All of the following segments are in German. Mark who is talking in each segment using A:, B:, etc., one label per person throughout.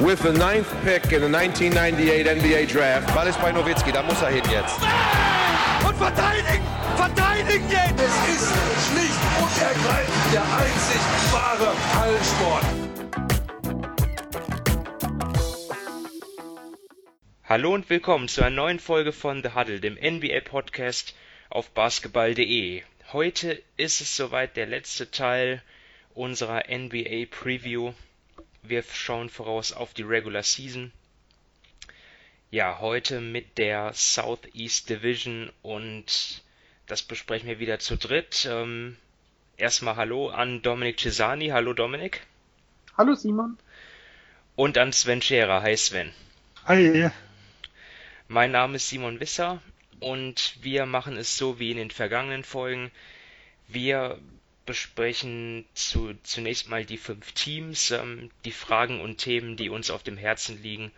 A: with the ninth pick in the 1998 NBA Draft.
B: Ball ist bei Nowitzki, da muss er hin jetzt.
C: Und verteidigen! Verteidigen jetzt!
D: Es ist schlicht und ergreifend der einzig wahre Hallensport.
E: Hallo und willkommen zu einer neuen Folge von The Huddle, dem NBA-Podcast auf basketball.de. Heute ist es soweit der letzte Teil unserer NBA Preview. Wir schauen voraus auf die Regular Season. Ja, heute mit der Southeast Division und das besprechen wir wieder zu dritt. Ähm, erstmal Hallo an Dominik Cesani. Hallo Dominik.
F: Hallo Simon.
E: Und an Sven Scherer. Hi Sven.
G: Hi.
E: Mein Name ist Simon Wisser und wir machen es so wie in den vergangenen Folgen. Wir besprechen zu, zunächst mal die fünf Teams, ähm, die Fragen und Themen, die uns auf dem Herzen liegen.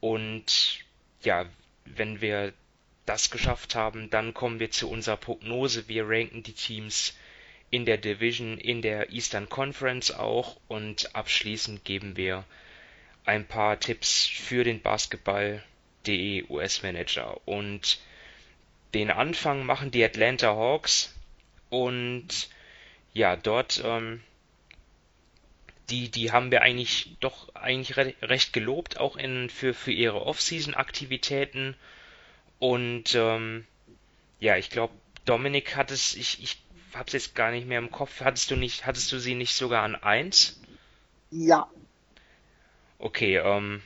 E: Und ja, wenn wir das geschafft haben, dann kommen wir zu unserer Prognose. Wir ranken die Teams in der Division, in der Eastern Conference auch und abschließend geben wir ein paar Tipps für den Basketball.de US Manager. Und den Anfang machen die Atlanta Hawks und ja, dort, ähm, die, die haben wir eigentlich doch eigentlich re recht gelobt, auch in, für, für ihre Off-Season-Aktivitäten. Und ähm, ja, ich glaube, Dominik hat es, ich, ich hab's jetzt gar nicht mehr im Kopf. Hattest du nicht, hattest du sie nicht sogar an 1?
F: Ja.
E: Okay, ähm,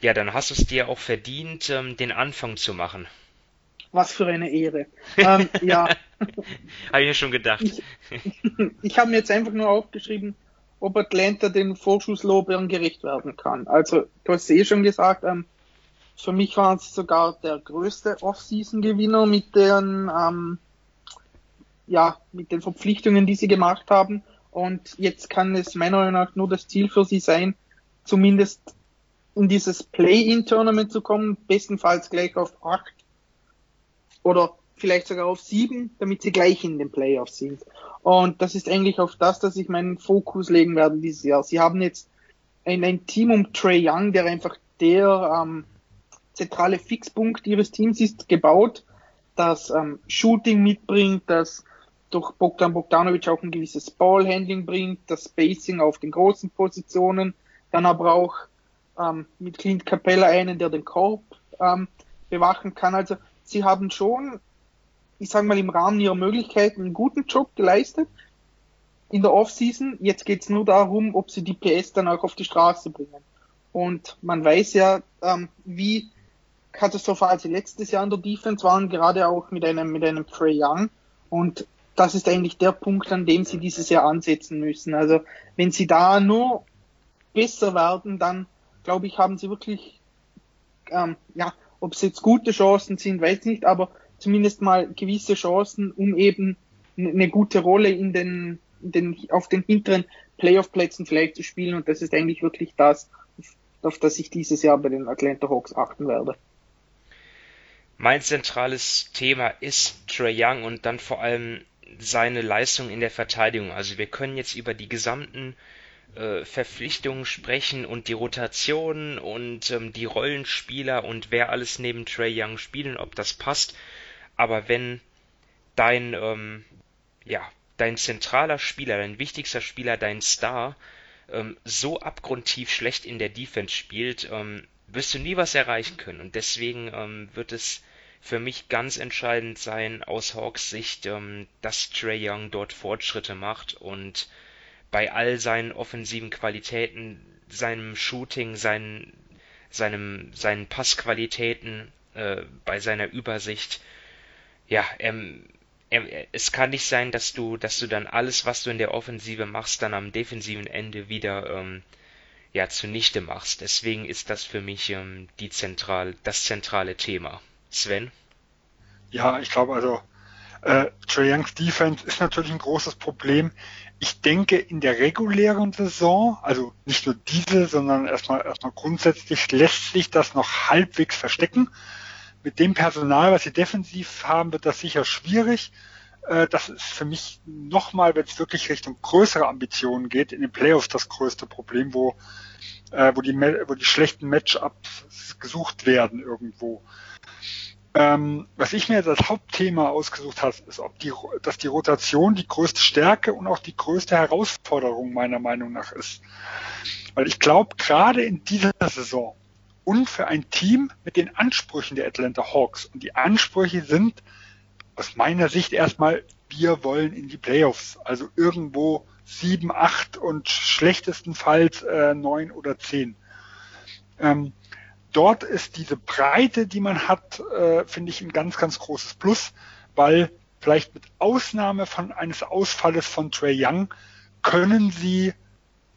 E: ja, dann hast du es dir auch verdient, ähm, den Anfang zu machen.
F: Was für eine Ehre. ähm, ja.
E: Habe ich mir schon gedacht.
F: Ich, ich habe mir jetzt einfach nur aufgeschrieben, ob Atlanta den Vorschusslobern gerecht werden kann. Also, du hast eh schon gesagt, ähm, für mich waren sie sogar der größte Off-Season-Gewinner mit den, ähm, ja, mit den Verpflichtungen, die sie gemacht haben. Und jetzt kann es meiner Meinung nach nur das Ziel für sie sein, zumindest in dieses Play-In-Tournament zu kommen, bestenfalls gleich auf acht oder vielleicht sogar auf sieben, damit sie gleich in den Playoffs sind. Und das ist eigentlich auf das, dass ich meinen Fokus legen werde dieses Jahr. Sie haben jetzt ein, ein Team um Trey Young, der einfach der ähm, zentrale Fixpunkt ihres Teams ist, gebaut, das ähm, Shooting mitbringt, das durch Bogdan Bogdanovic auch ein gewisses Ballhandling bringt, das Spacing auf den großen Positionen, dann aber auch ähm, mit Clint Capella einen, der den Korb ähm, bewachen kann. Also sie haben schon, ich sage mal, im Rahmen ihrer Möglichkeiten einen guten Job geleistet in der Offseason. Jetzt geht's nur darum, ob sie die PS dann auch auf die Straße bringen. Und man weiß ja, ähm, wie katastrophal sie letztes Jahr in der Defense waren, gerade auch mit einem, mit einem Trey Young. Und das ist eigentlich der Punkt, an dem sie dieses Jahr ansetzen müssen. Also wenn sie da nur besser werden, dann glaube ich, haben sie wirklich, ähm, ja, ob es jetzt gute Chancen sind, weiß ich nicht, aber zumindest mal gewisse Chancen, um eben eine gute Rolle in den, in den auf den hinteren Playoff-Plätzen vielleicht zu spielen. Und das ist eigentlich wirklich das, auf das ich dieses Jahr bei den Atlanta Hawks achten werde.
E: Mein zentrales Thema ist Trey Young und dann vor allem seine Leistung in der Verteidigung. Also wir können jetzt über die gesamten äh, Verpflichtungen sprechen und die Rotation und ähm, die Rollenspieler und wer alles neben Trey Young spielen, ob das passt. Aber wenn dein ähm, ja dein zentraler Spieler, dein wichtigster Spieler, dein Star ähm, so abgrundtief schlecht in der Defense spielt, ähm, wirst du nie was erreichen können. Und deswegen ähm, wird es für mich ganz entscheidend sein, aus Hawks Sicht, ähm, dass Trey Young dort Fortschritte macht und bei all seinen offensiven Qualitäten, seinem Shooting, seinen, seinem, seinen Passqualitäten, äh, bei seiner Übersicht, ja, ähm, er, es kann nicht sein, dass du, dass du dann alles, was du in der Offensive machst, dann am defensiven Ende wieder ähm, ja zunichte machst. Deswegen ist das für mich ähm, die zentral, das zentrale Thema. Sven?
G: Ja, ich glaube also, äh, Trae Youngs Defense ist natürlich ein großes Problem. Ich denke, in der regulären Saison, also nicht nur diese, sondern erstmal, erstmal grundsätzlich lässt sich das noch halbwegs verstecken. Mit dem Personal, was sie defensiv haben, wird das sicher schwierig. Äh, das ist für mich nochmal, wenn es wirklich Richtung größere Ambitionen geht, in den Playoffs das größte Problem, wo, äh, wo, die, wo die schlechten Matchups gesucht werden irgendwo. Ähm, was ich mir jetzt als Hauptthema ausgesucht habe, ist, ob die, dass die Rotation die größte Stärke und auch die größte Herausforderung meiner Meinung nach ist. Weil ich glaube, gerade in dieser Saison und für ein Team mit den Ansprüchen der Atlanta Hawks, und die Ansprüche sind aus meiner Sicht erstmal, wir wollen in die Playoffs, also irgendwo sieben, acht und schlechtestenfalls äh, neun oder zehn. Ähm, dort ist diese Breite, die man hat, äh, finde ich ein ganz, ganz großes Plus, weil vielleicht mit Ausnahme von eines Ausfalles von Trey Young können sie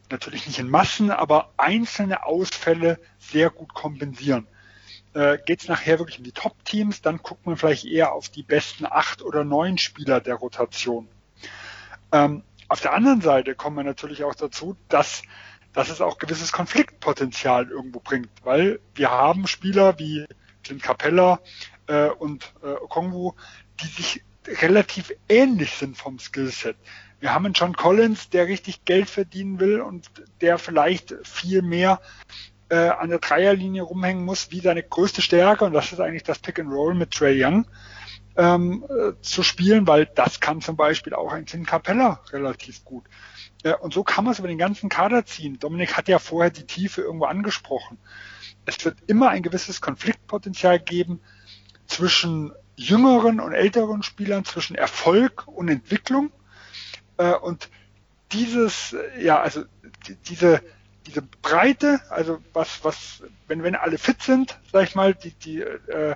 G: natürlich nicht in Massen, aber einzelne Ausfälle sehr gut kompensieren. Äh, Geht es nachher wirklich um die Top-Teams, dann guckt man vielleicht eher auf die besten acht oder neun Spieler der Rotation. Ähm, auf der anderen Seite kommen wir natürlich auch dazu, dass, dass es auch gewisses Konfliktpotenzial irgendwo bringt, weil wir haben Spieler wie Clint Capella äh, und äh, Okongwu, die sich relativ ähnlich sind vom Skillset. Wir haben einen John Collins, der richtig Geld verdienen will und der vielleicht viel mehr äh, an der Dreierlinie rumhängen muss, wie seine größte Stärke, und das ist eigentlich das Pick and Roll mit Trey Young, ähm, äh, zu spielen, weil das kann zum Beispiel auch ein Tim Capella relativ gut. Äh, und so kann man es über den ganzen Kader ziehen. Dominik hat ja vorher die Tiefe irgendwo angesprochen. Es wird immer ein gewisses Konfliktpotenzial geben zwischen jüngeren und älteren Spielern, zwischen Erfolg und Entwicklung. Äh, und dieses, ja, also diese, diese Breite, also was, was, wenn, wenn alle fit sind, sag ich mal, die, die, äh,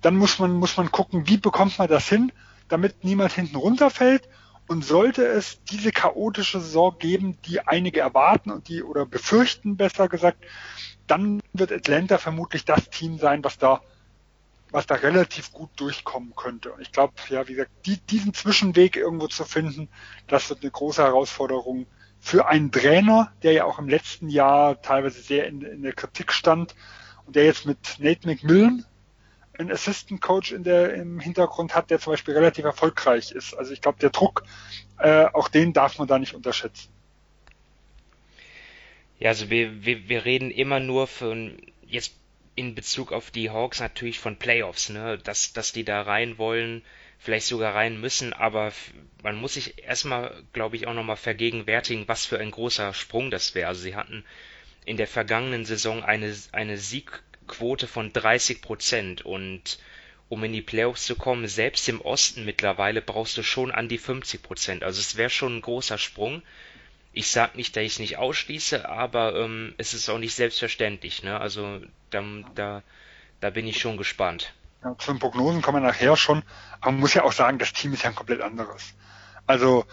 G: dann muss man, muss man gucken, wie bekommt man das hin, damit niemand hinten runterfällt. Und sollte es diese chaotische Saison geben, die einige erwarten und die oder befürchten, besser gesagt, dann wird Atlanta vermutlich das Team sein, was da was da relativ gut durchkommen könnte. Und ich glaube, ja, wie gesagt, die, diesen Zwischenweg irgendwo zu finden, das wird eine große Herausforderung für einen Trainer, der ja auch im letzten Jahr teilweise sehr in, in der Kritik stand und der jetzt mit Nate McMillan einen Assistant Coach in der, im Hintergrund hat, der zum Beispiel relativ erfolgreich ist. Also ich glaube, der Druck, äh, auch den darf man da nicht unterschätzen.
E: Ja, also wir, wir, wir reden immer nur von jetzt in Bezug auf die Hawks natürlich von Playoffs, ne, dass, dass die da rein wollen, vielleicht sogar rein müssen, aber man muss sich erstmal, glaube ich, auch nochmal vergegenwärtigen, was für ein großer Sprung das wäre. Also sie hatten in der vergangenen Saison eine, eine Siegquote von 30 Prozent und um in die Playoffs zu kommen, selbst im Osten mittlerweile brauchst du schon an die 50 Prozent. Also es wäre schon ein großer Sprung ich sag nicht, dass ich es nicht ausschließe, aber ähm, es ist auch nicht selbstverständlich. Ne? Also da, da, da bin ich schon gespannt.
G: Ja, zu den Prognosen kommen wir nachher schon, aber man muss ja auch sagen, das Team ist ja ein komplett anderes. Also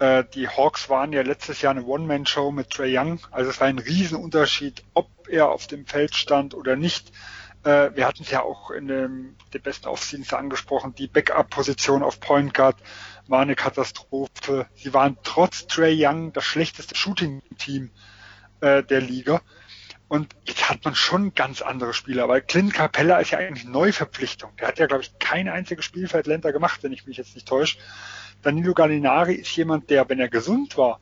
G: äh, die Hawks waren ja letztes Jahr eine One-Man-Show mit Trey Young, also es war ein Riesenunterschied, ob er auf dem Feld stand oder nicht. Äh, wir hatten es ja auch in dem, der besten Offseason angesprochen, die Backup-Position auf Point Guard war eine Katastrophe. Sie waren trotz Trey Young das schlechteste Shooting-Team äh, der Liga. Und jetzt hat man schon ganz andere Spieler, weil Clint Capella ist ja eigentlich Neuverpflichtung. Der hat ja, glaube ich, kein einziges Spiel für Atlanta gemacht, wenn ich mich jetzt nicht täusche. Danilo Gallinari ist jemand, der, wenn er gesund war,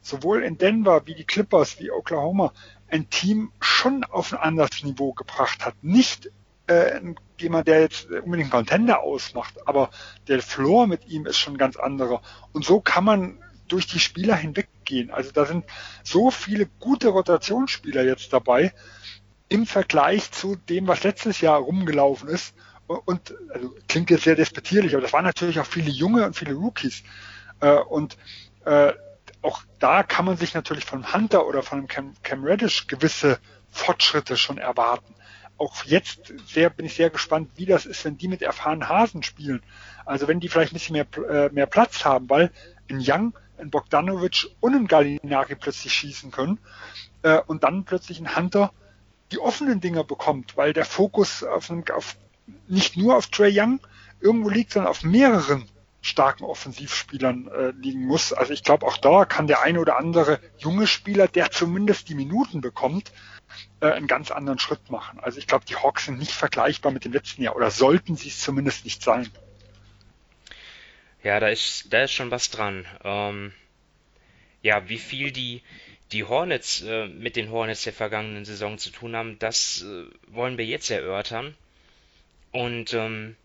G: sowohl in Denver wie die Clippers wie Oklahoma ein Team schon auf ein anderes Niveau gebracht hat. Nicht äh, jemand, der jetzt unbedingt einen Contender ausmacht, aber der Floor mit ihm ist schon ganz anderer. Und so kann man durch die Spieler hinweggehen. Also da sind so viele gute Rotationsspieler jetzt dabei im Vergleich zu dem, was letztes Jahr rumgelaufen ist. Und also, klingt jetzt sehr despektierlich, aber das waren natürlich auch viele junge und viele Rookies. Äh, und äh, auch da kann man sich natürlich von Hunter oder von Cam, Cam Reddish gewisse Fortschritte schon erwarten auch jetzt sehr, bin ich sehr gespannt, wie das ist, wenn die mit erfahrenen Hasen spielen. Also wenn die vielleicht ein bisschen mehr, äh, mehr Platz haben, weil in Young, in Bogdanovic und in Gallinari plötzlich schießen können äh, und dann plötzlich ein Hunter die offenen Dinger bekommt, weil der Fokus auf, einem, auf nicht nur auf Trey Young irgendwo liegt, sondern auf mehreren starken Offensivspielern äh, liegen muss. Also ich glaube, auch da kann der eine oder andere junge Spieler, der zumindest die Minuten bekommt, äh, einen ganz anderen Schritt machen. Also ich glaube, die Hawks sind nicht vergleichbar mit dem letzten Jahr oder sollten sie es zumindest nicht sein.
E: Ja, da ist, da ist schon was dran. Ähm, ja, wie viel die, die Hornets äh, mit den Hornets der vergangenen Saison zu tun haben, das äh, wollen wir jetzt erörtern. Und ähm,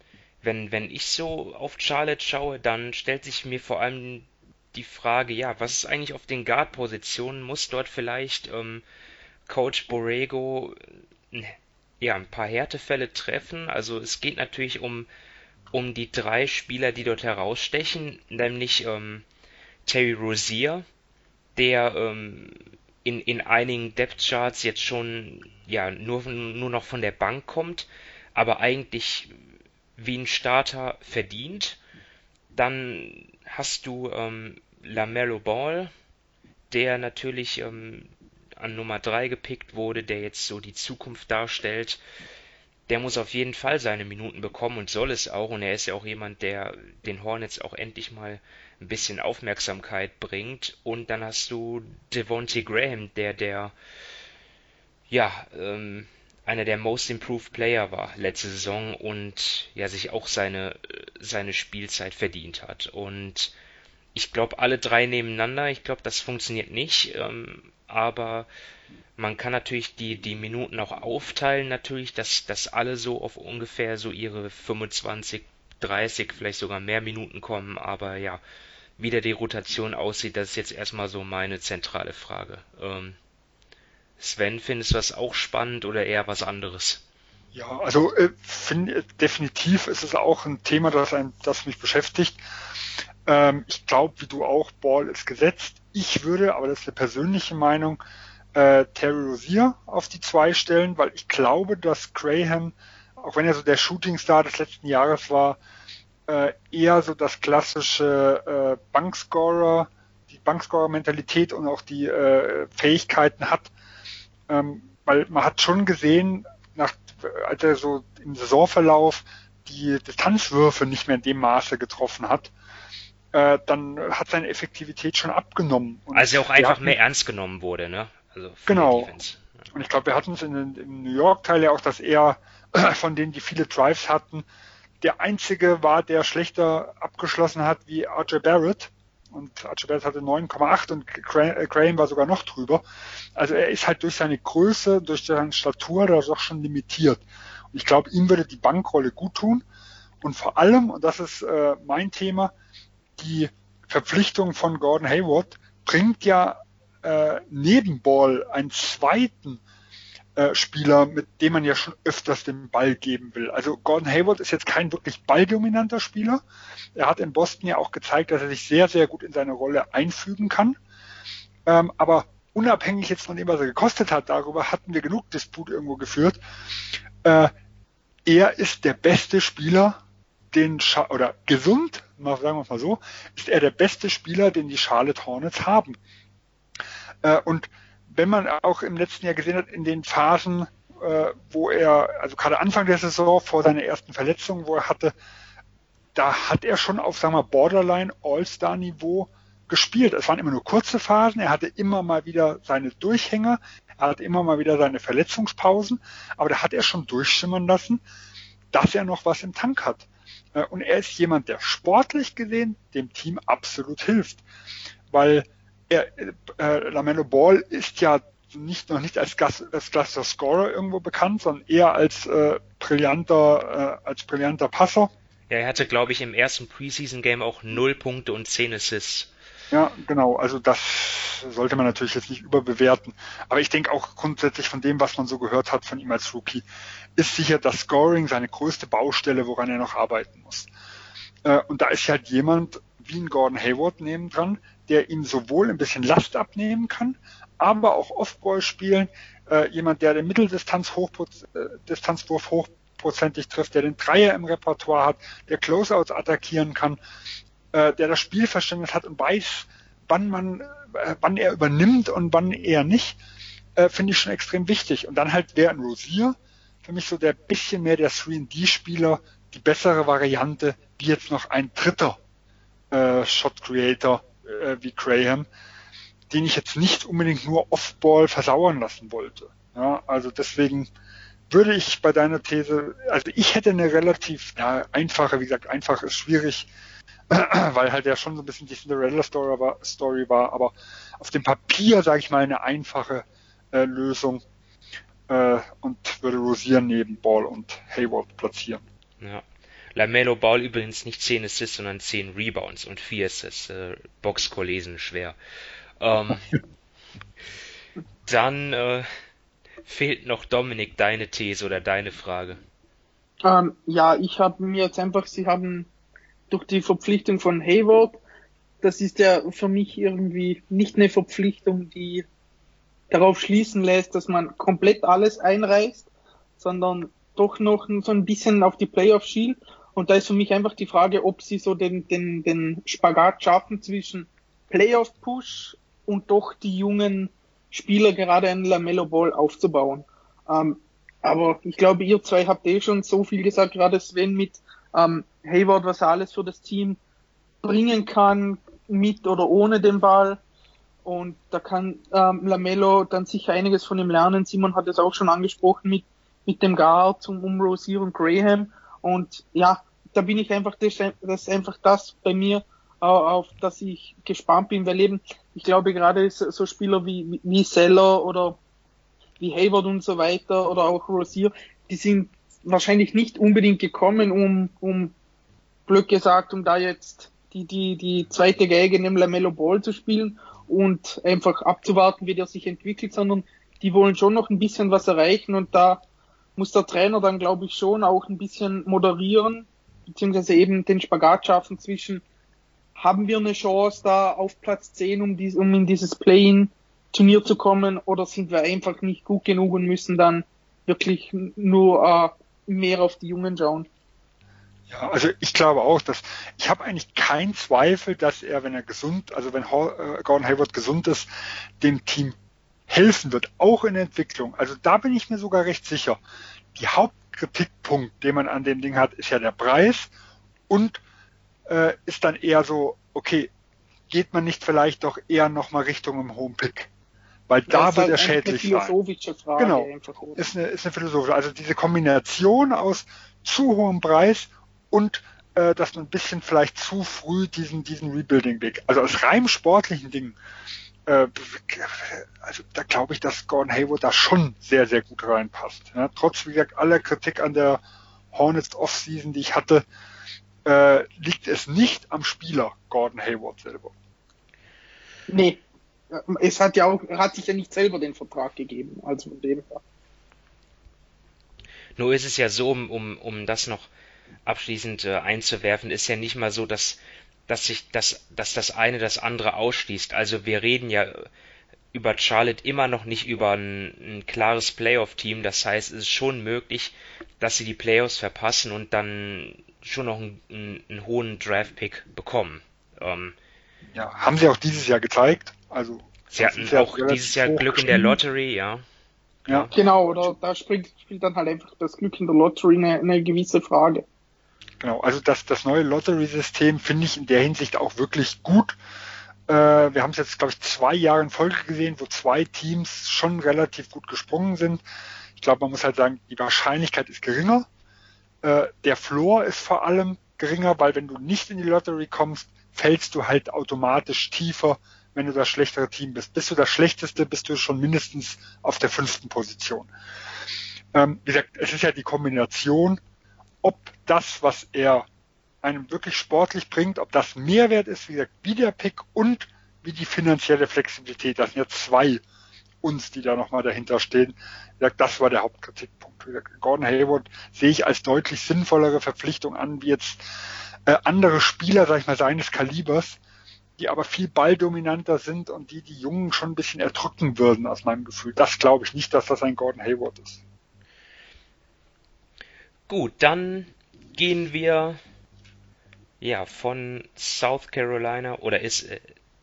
E: wenn, wenn ich so auf Charlotte schaue, dann stellt sich mir vor allem die Frage, ja, was ist eigentlich auf den Guard-Positionen? Muss dort vielleicht ähm, Coach Borrego äh, ja, ein paar Härtefälle treffen? Also es geht natürlich um, um die drei Spieler, die dort herausstechen, nämlich ähm, Terry Rozier, der ähm, in, in einigen Depth Charts jetzt schon ja nur, nur noch von der Bank kommt, aber eigentlich wie ein Starter verdient. Dann hast du ähm, Lamello Ball, der natürlich ähm, an Nummer 3 gepickt wurde, der jetzt so die Zukunft darstellt. Der muss auf jeden Fall seine Minuten bekommen und soll es auch. Und er ist ja auch jemand, der den Hornets auch endlich mal ein bisschen Aufmerksamkeit bringt. Und dann hast du Devontae Graham, der der ja ähm, einer der Most Improved Player war letzte Saison und ja sich auch seine seine Spielzeit verdient hat. Und ich glaube, alle drei nebeneinander, ich glaube, das funktioniert nicht. Ähm, aber man kann natürlich die, die Minuten auch aufteilen, natürlich, dass, dass alle so auf ungefähr so ihre 25, 30, vielleicht sogar mehr Minuten kommen, aber ja, wie da die Rotation aussieht, das ist jetzt erstmal so meine zentrale Frage. Ähm, Sven, findest du das auch spannend oder eher was anderes?
G: Ja, also äh, find, definitiv ist es auch ein Thema, das, ein, das mich beschäftigt. Ähm, ich glaube, wie du auch, Ball ist gesetzt. Ich würde, aber das ist eine persönliche Meinung, äh, Terry Rozier auf die zwei stellen, weil ich glaube, dass Graham, auch wenn er so der Shootingstar des letzten Jahres war, äh, eher so das klassische äh, Bankscorer, die Bankscorer-Mentalität und auch die äh, Fähigkeiten hat, ähm, weil man hat schon gesehen, nach, als er so im Saisonverlauf die Distanzwürfe nicht mehr in dem Maße getroffen hat, äh, dann hat seine Effektivität schon abgenommen.
E: Und also auch einfach hatten, mehr ernst genommen wurde, ne?
G: Also genau. Und ich glaube, wir hatten es in, im New York-Teil ja auch, dass er von denen, die viele Drives hatten, der einzige war, der schlechter abgeschlossen hat wie RJ Barrett und Archibald hatte 9,8 und äh, Graham war sogar noch drüber. Also er ist halt durch seine Größe, durch seine Statur da doch schon limitiert. Und ich glaube, ihm würde die Bankrolle gut tun. Und vor allem, und das ist äh, mein Thema, die Verpflichtung von Gordon Hayward bringt ja äh, neben Ball einen zweiten äh, Spieler, mit dem man ja schon öfters den Ball geben will. Also Gordon Hayward ist jetzt kein wirklich balldominanter Spieler. Er hat in Boston ja auch gezeigt, dass er sich sehr, sehr gut in seine Rolle einfügen kann. Ähm, aber unabhängig jetzt von dem, was er gekostet hat, darüber hatten wir genug Disput irgendwo geführt. Äh, er ist der beste Spieler, den Scha oder gesund, sagen wir es mal so, ist er der beste Spieler, den die Charlotte Hornets haben. Äh, und wenn man auch im letzten Jahr gesehen hat, in den Phasen, äh, wo er, also gerade Anfang der Saison vor seiner ersten Verletzung, wo er hatte, da hat er schon auf, sagen wir, Borderline All-Star-Niveau gespielt. Es waren immer nur kurze Phasen, er hatte immer mal wieder seine Durchhänger, er hatte immer mal wieder seine Verletzungspausen, aber da hat er schon durchschimmern lassen, dass er noch was im Tank hat. Äh, und er ist jemand, der sportlich gesehen dem Team absolut hilft. Weil er, äh, Lamello Ball ist ja nicht noch nicht als, Gas, als klassischer Scorer irgendwo bekannt, sondern eher als äh, brillanter äh, als brillanter Passer.
E: Ja, er hatte, glaube ich, im ersten Preseason-Game auch null Punkte und zehn Assists.
G: Ja, genau. Also das sollte man natürlich jetzt nicht überbewerten. Aber ich denke auch grundsätzlich von dem, was man so gehört hat von ihm als Rookie, ist sicher das Scoring seine größte Baustelle, woran er noch arbeiten muss. Äh, und da ist halt jemand wie ein Gordon Hayward nebendran, der ihm sowohl ein bisschen Last abnehmen kann, aber auch Offball spielen. Äh, jemand, der den Mitteldistanz äh, Distanzwurf hochprozentig trifft, der den Dreier im Repertoire hat, der Closeouts attackieren kann, äh, der das Spielverständnis hat und weiß, wann man, äh, wann er übernimmt und wann er nicht, äh, finde ich schon extrem wichtig. Und dann halt wäre ein Rosier für mich so der bisschen mehr der 3D-Spieler, die bessere Variante, wie jetzt noch ein dritter äh, Shot Creator äh, wie Graham, den ich jetzt nicht unbedingt nur Off-Ball versauern lassen wollte. Ja, also deswegen würde ich bei deiner These, also ich hätte eine relativ ja, einfache, wie gesagt, einfach ist schwierig, weil halt ja schon so ein bisschen die Cinderella-Story war, Story war, aber auf dem Papier, sage ich mal, eine einfache äh, Lösung äh, und würde Rosier neben Ball und Hayward platzieren.
E: Ja. Lamello Ball übrigens nicht 10 Assists, sondern 10 Rebounds und 4 Assists. Äh, Boxscore lesen schwer. Ähm, dann äh, fehlt noch Dominik deine These oder deine Frage.
F: Ähm, ja, ich habe mir jetzt einfach, sie haben durch die Verpflichtung von Hayward, das ist ja für mich irgendwie nicht eine Verpflichtung, die darauf schließen lässt, dass man komplett alles einreißt, sondern doch noch so ein bisschen auf die Playoffs schielt. Und da ist für mich einfach die Frage, ob sie so den, den, den Spagat schaffen zwischen Playoff-Push und doch die jungen Spieler gerade einen Lamello Ball aufzubauen. Ähm, aber ich glaube, ihr zwei habt eh schon so viel gesagt, gerade Sven mit ähm, Hayward, was er alles für das Team bringen kann, mit oder ohne den Ball. Und da kann ähm, Lamello dann sicher einiges von ihm lernen. Simon hat es auch schon angesprochen mit, mit dem Guard zum um Rosier und Graham. Und ja, da bin ich einfach, das, das ist einfach das bei mir, auf das ich gespannt bin, weil eben, ich glaube gerade so Spieler wie, wie Seller oder wie Hayward und so weiter oder auch Rosier, die sind wahrscheinlich nicht unbedingt gekommen, um, um blöd gesagt, um da jetzt die, die, die zweite Geige dem Lamello Ball zu spielen und einfach abzuwarten, wie der sich entwickelt, sondern die wollen schon noch ein bisschen was erreichen und da muss der Trainer dann, glaube ich, schon auch ein bisschen moderieren, beziehungsweise eben den Spagat schaffen zwischen haben wir eine Chance da auf Platz 10, um, dies, um in dieses Play-in-Turnier zu kommen, oder sind wir einfach nicht gut genug und müssen dann wirklich nur äh, mehr auf die Jungen schauen?
G: Ja, also ich glaube auch, dass ich habe eigentlich keinen Zweifel, dass er, wenn er gesund, also wenn äh, Gordon Hayward gesund ist, dem Team helfen wird, auch in der Entwicklung. Also da bin ich mir sogar recht sicher. Die Hauptkritikpunkt, den man an dem Ding hat, ist ja der Preis und äh, ist dann eher so, okay, geht man nicht vielleicht doch eher nochmal Richtung im hohen Pick? Weil da wird halt er schädlich eine philosophische Frage genau, einfach, ist eine, ist eine philosophische. Also diese Kombination aus zu hohem Preis und äh, dass man ein bisschen vielleicht zu früh diesen, diesen Rebuilding-Weg, also aus rein sportlichen Dingen, äh, also da glaube ich, dass Gordon Hayward da schon sehr, sehr gut reinpasst. Ja, trotz, wie gesagt, aller Kritik an der Hornets Offseason, die ich hatte, äh, liegt es nicht am Spieler Gordon Hayward selber.
F: Nee, es hat ja auch, er hat sich ja nicht selber den Vertrag gegeben, also von dem her.
E: Nur ist es ja so, um, um, um das noch abschließend äh, einzuwerfen, ist ja nicht mal so, dass, dass sich das, dass das eine das andere ausschließt. Also wir reden ja über Charlotte immer noch nicht über ein, ein klares Playoff-Team. Das heißt, es ist schon möglich, dass sie die Playoffs verpassen und dann schon noch einen, einen, einen hohen Draft-Pick bekommen. Ähm,
G: ja, haben sie auch dieses Jahr gezeigt. Also
E: sie hatten auch dieses Jahr Glück in der Lottery, ja.
F: Ja. Genau, oder da spielt, spielt dann halt einfach das Glück in der Lottery eine, eine gewisse Frage.
G: Genau, also das, das neue Lottery-System finde ich in der Hinsicht auch wirklich gut. Äh, wir haben es jetzt, glaube ich, zwei Jahre in Folge gesehen, wo zwei Teams schon relativ gut gesprungen sind. Ich glaube, man muss halt sagen, die Wahrscheinlichkeit ist geringer. Äh, der Floor ist vor allem geringer, weil wenn du nicht in die Lottery kommst, fällst du halt automatisch tiefer, wenn du das schlechtere Team bist. Bist du das schlechteste, bist du schon mindestens auf der fünften Position. Ähm, wie gesagt, es ist ja die Kombination, ob das, was er einem wirklich sportlich bringt, ob das Mehrwert ist, wie gesagt, wie der Pick und wie die finanzielle Flexibilität. Das sind ja zwei uns, die da nochmal dahinter stehen. Das war der Hauptkritikpunkt. Gordon Hayward sehe ich als deutlich sinnvollere Verpflichtung an, wie jetzt äh, andere Spieler, sag ich mal, seines Kalibers, die aber viel balldominanter sind und die die Jungen schon ein bisschen erdrücken würden, aus meinem Gefühl. Das glaube ich nicht, dass das ein Gordon Hayward ist.
E: Gut, dann gehen wir ja von South Carolina oder ist äh,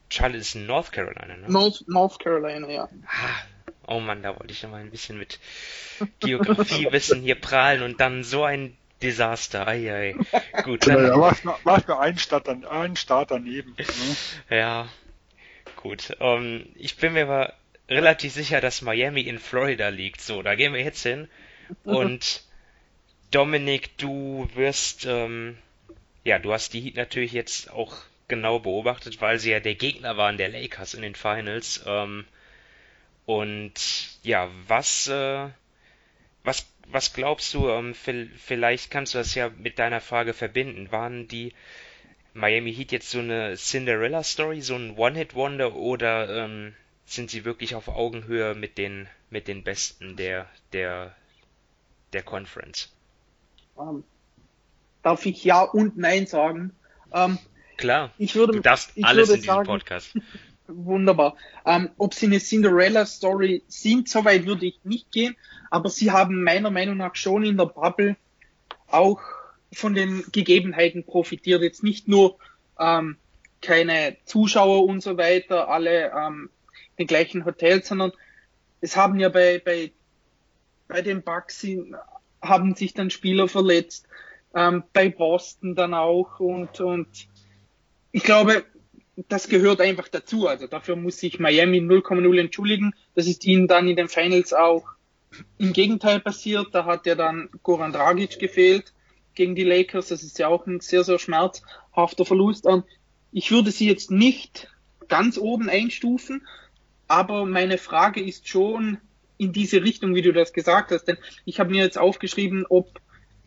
E: Charlotte ist in North Carolina, ne?
F: North, North Carolina, ja.
E: Ah, oh Mann, da wollte ich noch mal ein bisschen mit Geografiewissen hier prahlen und dann so ein Desaster. Eieiei.
G: Gut. Dann, ja, war es nur ein Start, dann, ein Start daneben.
E: Ne? Ja, gut. Um, ähm, ich bin mir aber relativ sicher, dass Miami in Florida liegt. So, da gehen wir jetzt hin Und Dominik, du wirst, ähm, ja, du hast die Heat natürlich jetzt auch genau beobachtet, weil sie ja der Gegner waren der Lakers in den Finals. Ähm, und ja, was, äh, was, was glaubst du, ähm, vielleicht kannst du das ja mit deiner Frage verbinden. Waren die Miami Heat jetzt so eine Cinderella-Story, so ein One-Hit-Wonder oder ähm, sind sie wirklich auf Augenhöhe mit den, mit den Besten der, der, der Conference?
F: Ähm, darf ich Ja und Nein sagen?
E: Ähm, Klar,
F: ich würde,
E: du darfst alles in diesem sagen, Podcast.
F: Wunderbar. Ähm, ob sie eine Cinderella-Story sind, soweit würde ich nicht gehen, aber sie haben meiner Meinung nach schon in der Bubble auch von den Gegebenheiten profitiert. Jetzt nicht nur ähm, keine Zuschauer und so weiter, alle ähm, den gleichen Hotels, sondern es haben ja bei, bei, bei den Bucks haben sich dann Spieler verletzt, ähm, bei Boston dann auch und, und ich glaube, das gehört einfach dazu. Also dafür muss sich Miami 0,0 entschuldigen. Das ist ihnen dann in den Finals auch im Gegenteil passiert. Da hat ja dann Goran Dragic gefehlt gegen die Lakers. Das ist ja auch ein sehr, sehr schmerzhafter Verlust. Ich würde sie jetzt nicht ganz oben einstufen, aber meine Frage ist schon in diese Richtung, wie du das gesagt hast. Denn ich habe mir jetzt aufgeschrieben, ob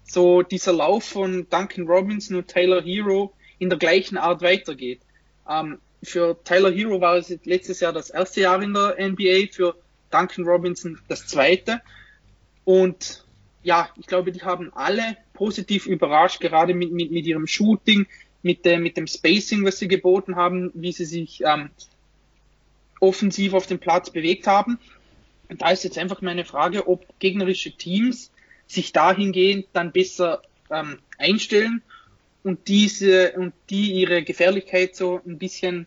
F: so dieser Lauf von Duncan Robinson und Taylor Hero in der gleichen Art weitergeht. Ähm, für Tyler Hero war es letztes Jahr das erste Jahr in der NBA, für Duncan Robinson das zweite. Und ja, ich glaube, die haben alle positiv überrascht, gerade mit, mit, mit ihrem Shooting, mit, dem, mit dem Spacing, was sie geboten haben, wie sie sich ähm, offensiv auf dem Platz bewegt haben. Da ist jetzt einfach meine Frage, ob gegnerische Teams sich dahingehend dann besser ähm, einstellen und diese und die ihre Gefährlichkeit so ein bisschen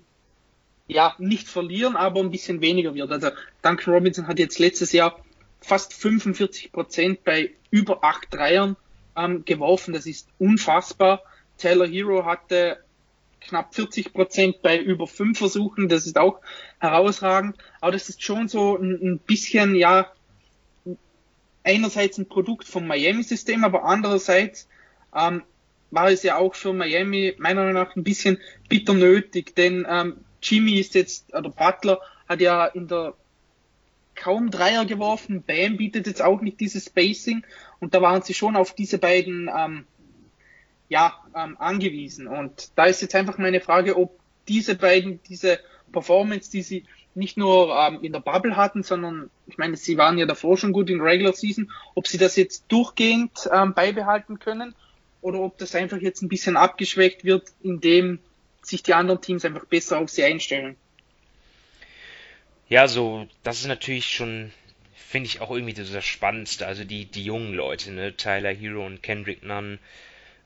F: ja nicht verlieren, aber ein bisschen weniger wird. Also Duncan Robinson hat jetzt letztes Jahr fast 45 Prozent bei über acht Dreiern ähm, geworfen. Das ist unfassbar. Taylor Hero hatte knapp 40 Prozent bei über fünf Versuchen. Das ist auch herausragend. Aber das ist schon so ein, ein bisschen, ja, einerseits ein Produkt vom Miami-System, aber andererseits ähm, war es ja auch für Miami meiner Meinung nach ein bisschen bitter nötig, denn ähm, Jimmy ist jetzt, oder Butler hat ja in der kaum Dreier geworfen, Bam bietet jetzt auch nicht dieses Spacing und da waren sie schon auf diese beiden ähm, ja, ähm, angewiesen und da ist jetzt einfach meine Frage, ob diese beiden, diese Performance, die sie nicht nur ähm, in der Bubble hatten, sondern ich meine, sie waren ja davor schon gut in Regular Season, ob sie das jetzt durchgehend ähm, beibehalten können oder ob das einfach jetzt ein bisschen abgeschwächt wird, indem sich die anderen Teams einfach besser auf sie einstellen.
E: Ja, so, das ist natürlich schon, finde ich auch irgendwie das Spannendste. Also die, die jungen Leute, ne, Tyler Hero und Kendrick Nunn,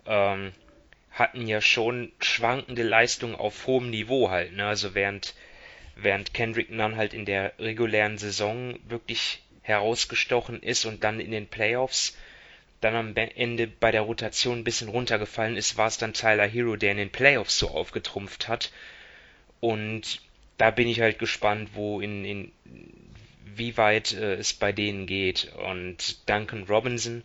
E: ähm, hatten ja schon schwankende Leistungen auf hohem Niveau halt, ne? Also während, während Kendrick Nunn halt in der regulären Saison wirklich herausgestochen ist und dann in den Playoffs dann am Ende bei der Rotation ein bisschen runtergefallen ist, war es dann Tyler Hero, der in den Playoffs so aufgetrumpft hat. Und da bin ich halt gespannt, wo in, in wie weit äh, es bei denen geht. Und Duncan Robinson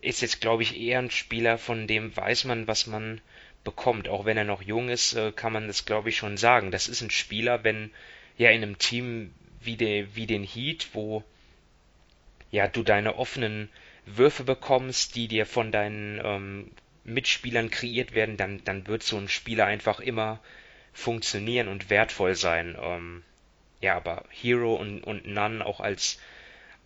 E: ist jetzt, glaube ich, eher ein Spieler, von dem weiß man, was man bekommt. Auch wenn er noch jung ist, äh, kann man das, glaube ich, schon sagen. Das ist ein Spieler, wenn ja in einem Team wie, de, wie den Heat, wo ja du deine offenen Würfe bekommst, die dir von deinen ähm, Mitspielern kreiert werden, dann, dann wird so ein Spieler einfach immer funktionieren und wertvoll sein. Ähm, ja, aber Hero und, und Nunn auch als,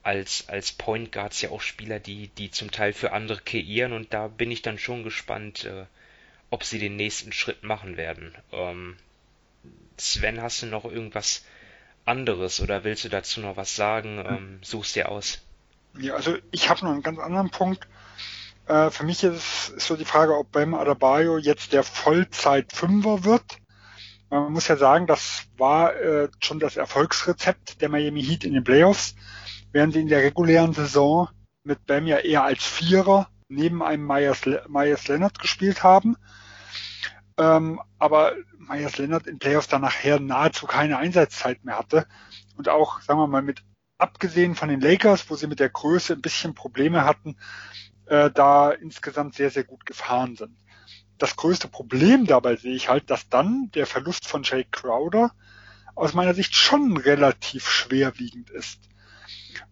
E: als, als Point Guards ja auch Spieler, die, die zum Teil für andere kreieren und da bin ich dann schon gespannt, äh, ob sie den nächsten Schritt machen werden. Ähm, Sven, hast du noch irgendwas anderes oder willst du dazu noch was sagen? Ähm, suchst dir aus.
G: Ja, also ich habe noch einen ganz anderen Punkt. Äh, für mich ist, ist so die Frage, ob Bam Adebayo jetzt der Vollzeit-Fünfer wird. Man muss ja sagen, das war äh, schon das Erfolgsrezept der Miami Heat in den Playoffs, während sie in der regulären Saison mit Bam ja eher als Vierer neben einem Myers, Myers Leonard gespielt haben. Ähm, aber Myers Leonard in Playoffs dann nachher nahezu keine Einsatzzeit mehr hatte und auch, sagen wir mal, mit abgesehen von den Lakers, wo sie mit der Größe ein bisschen Probleme hatten, äh, da insgesamt sehr, sehr gut gefahren sind. Das größte Problem dabei sehe ich halt, dass dann der Verlust von Jake Crowder aus meiner Sicht schon relativ schwerwiegend ist.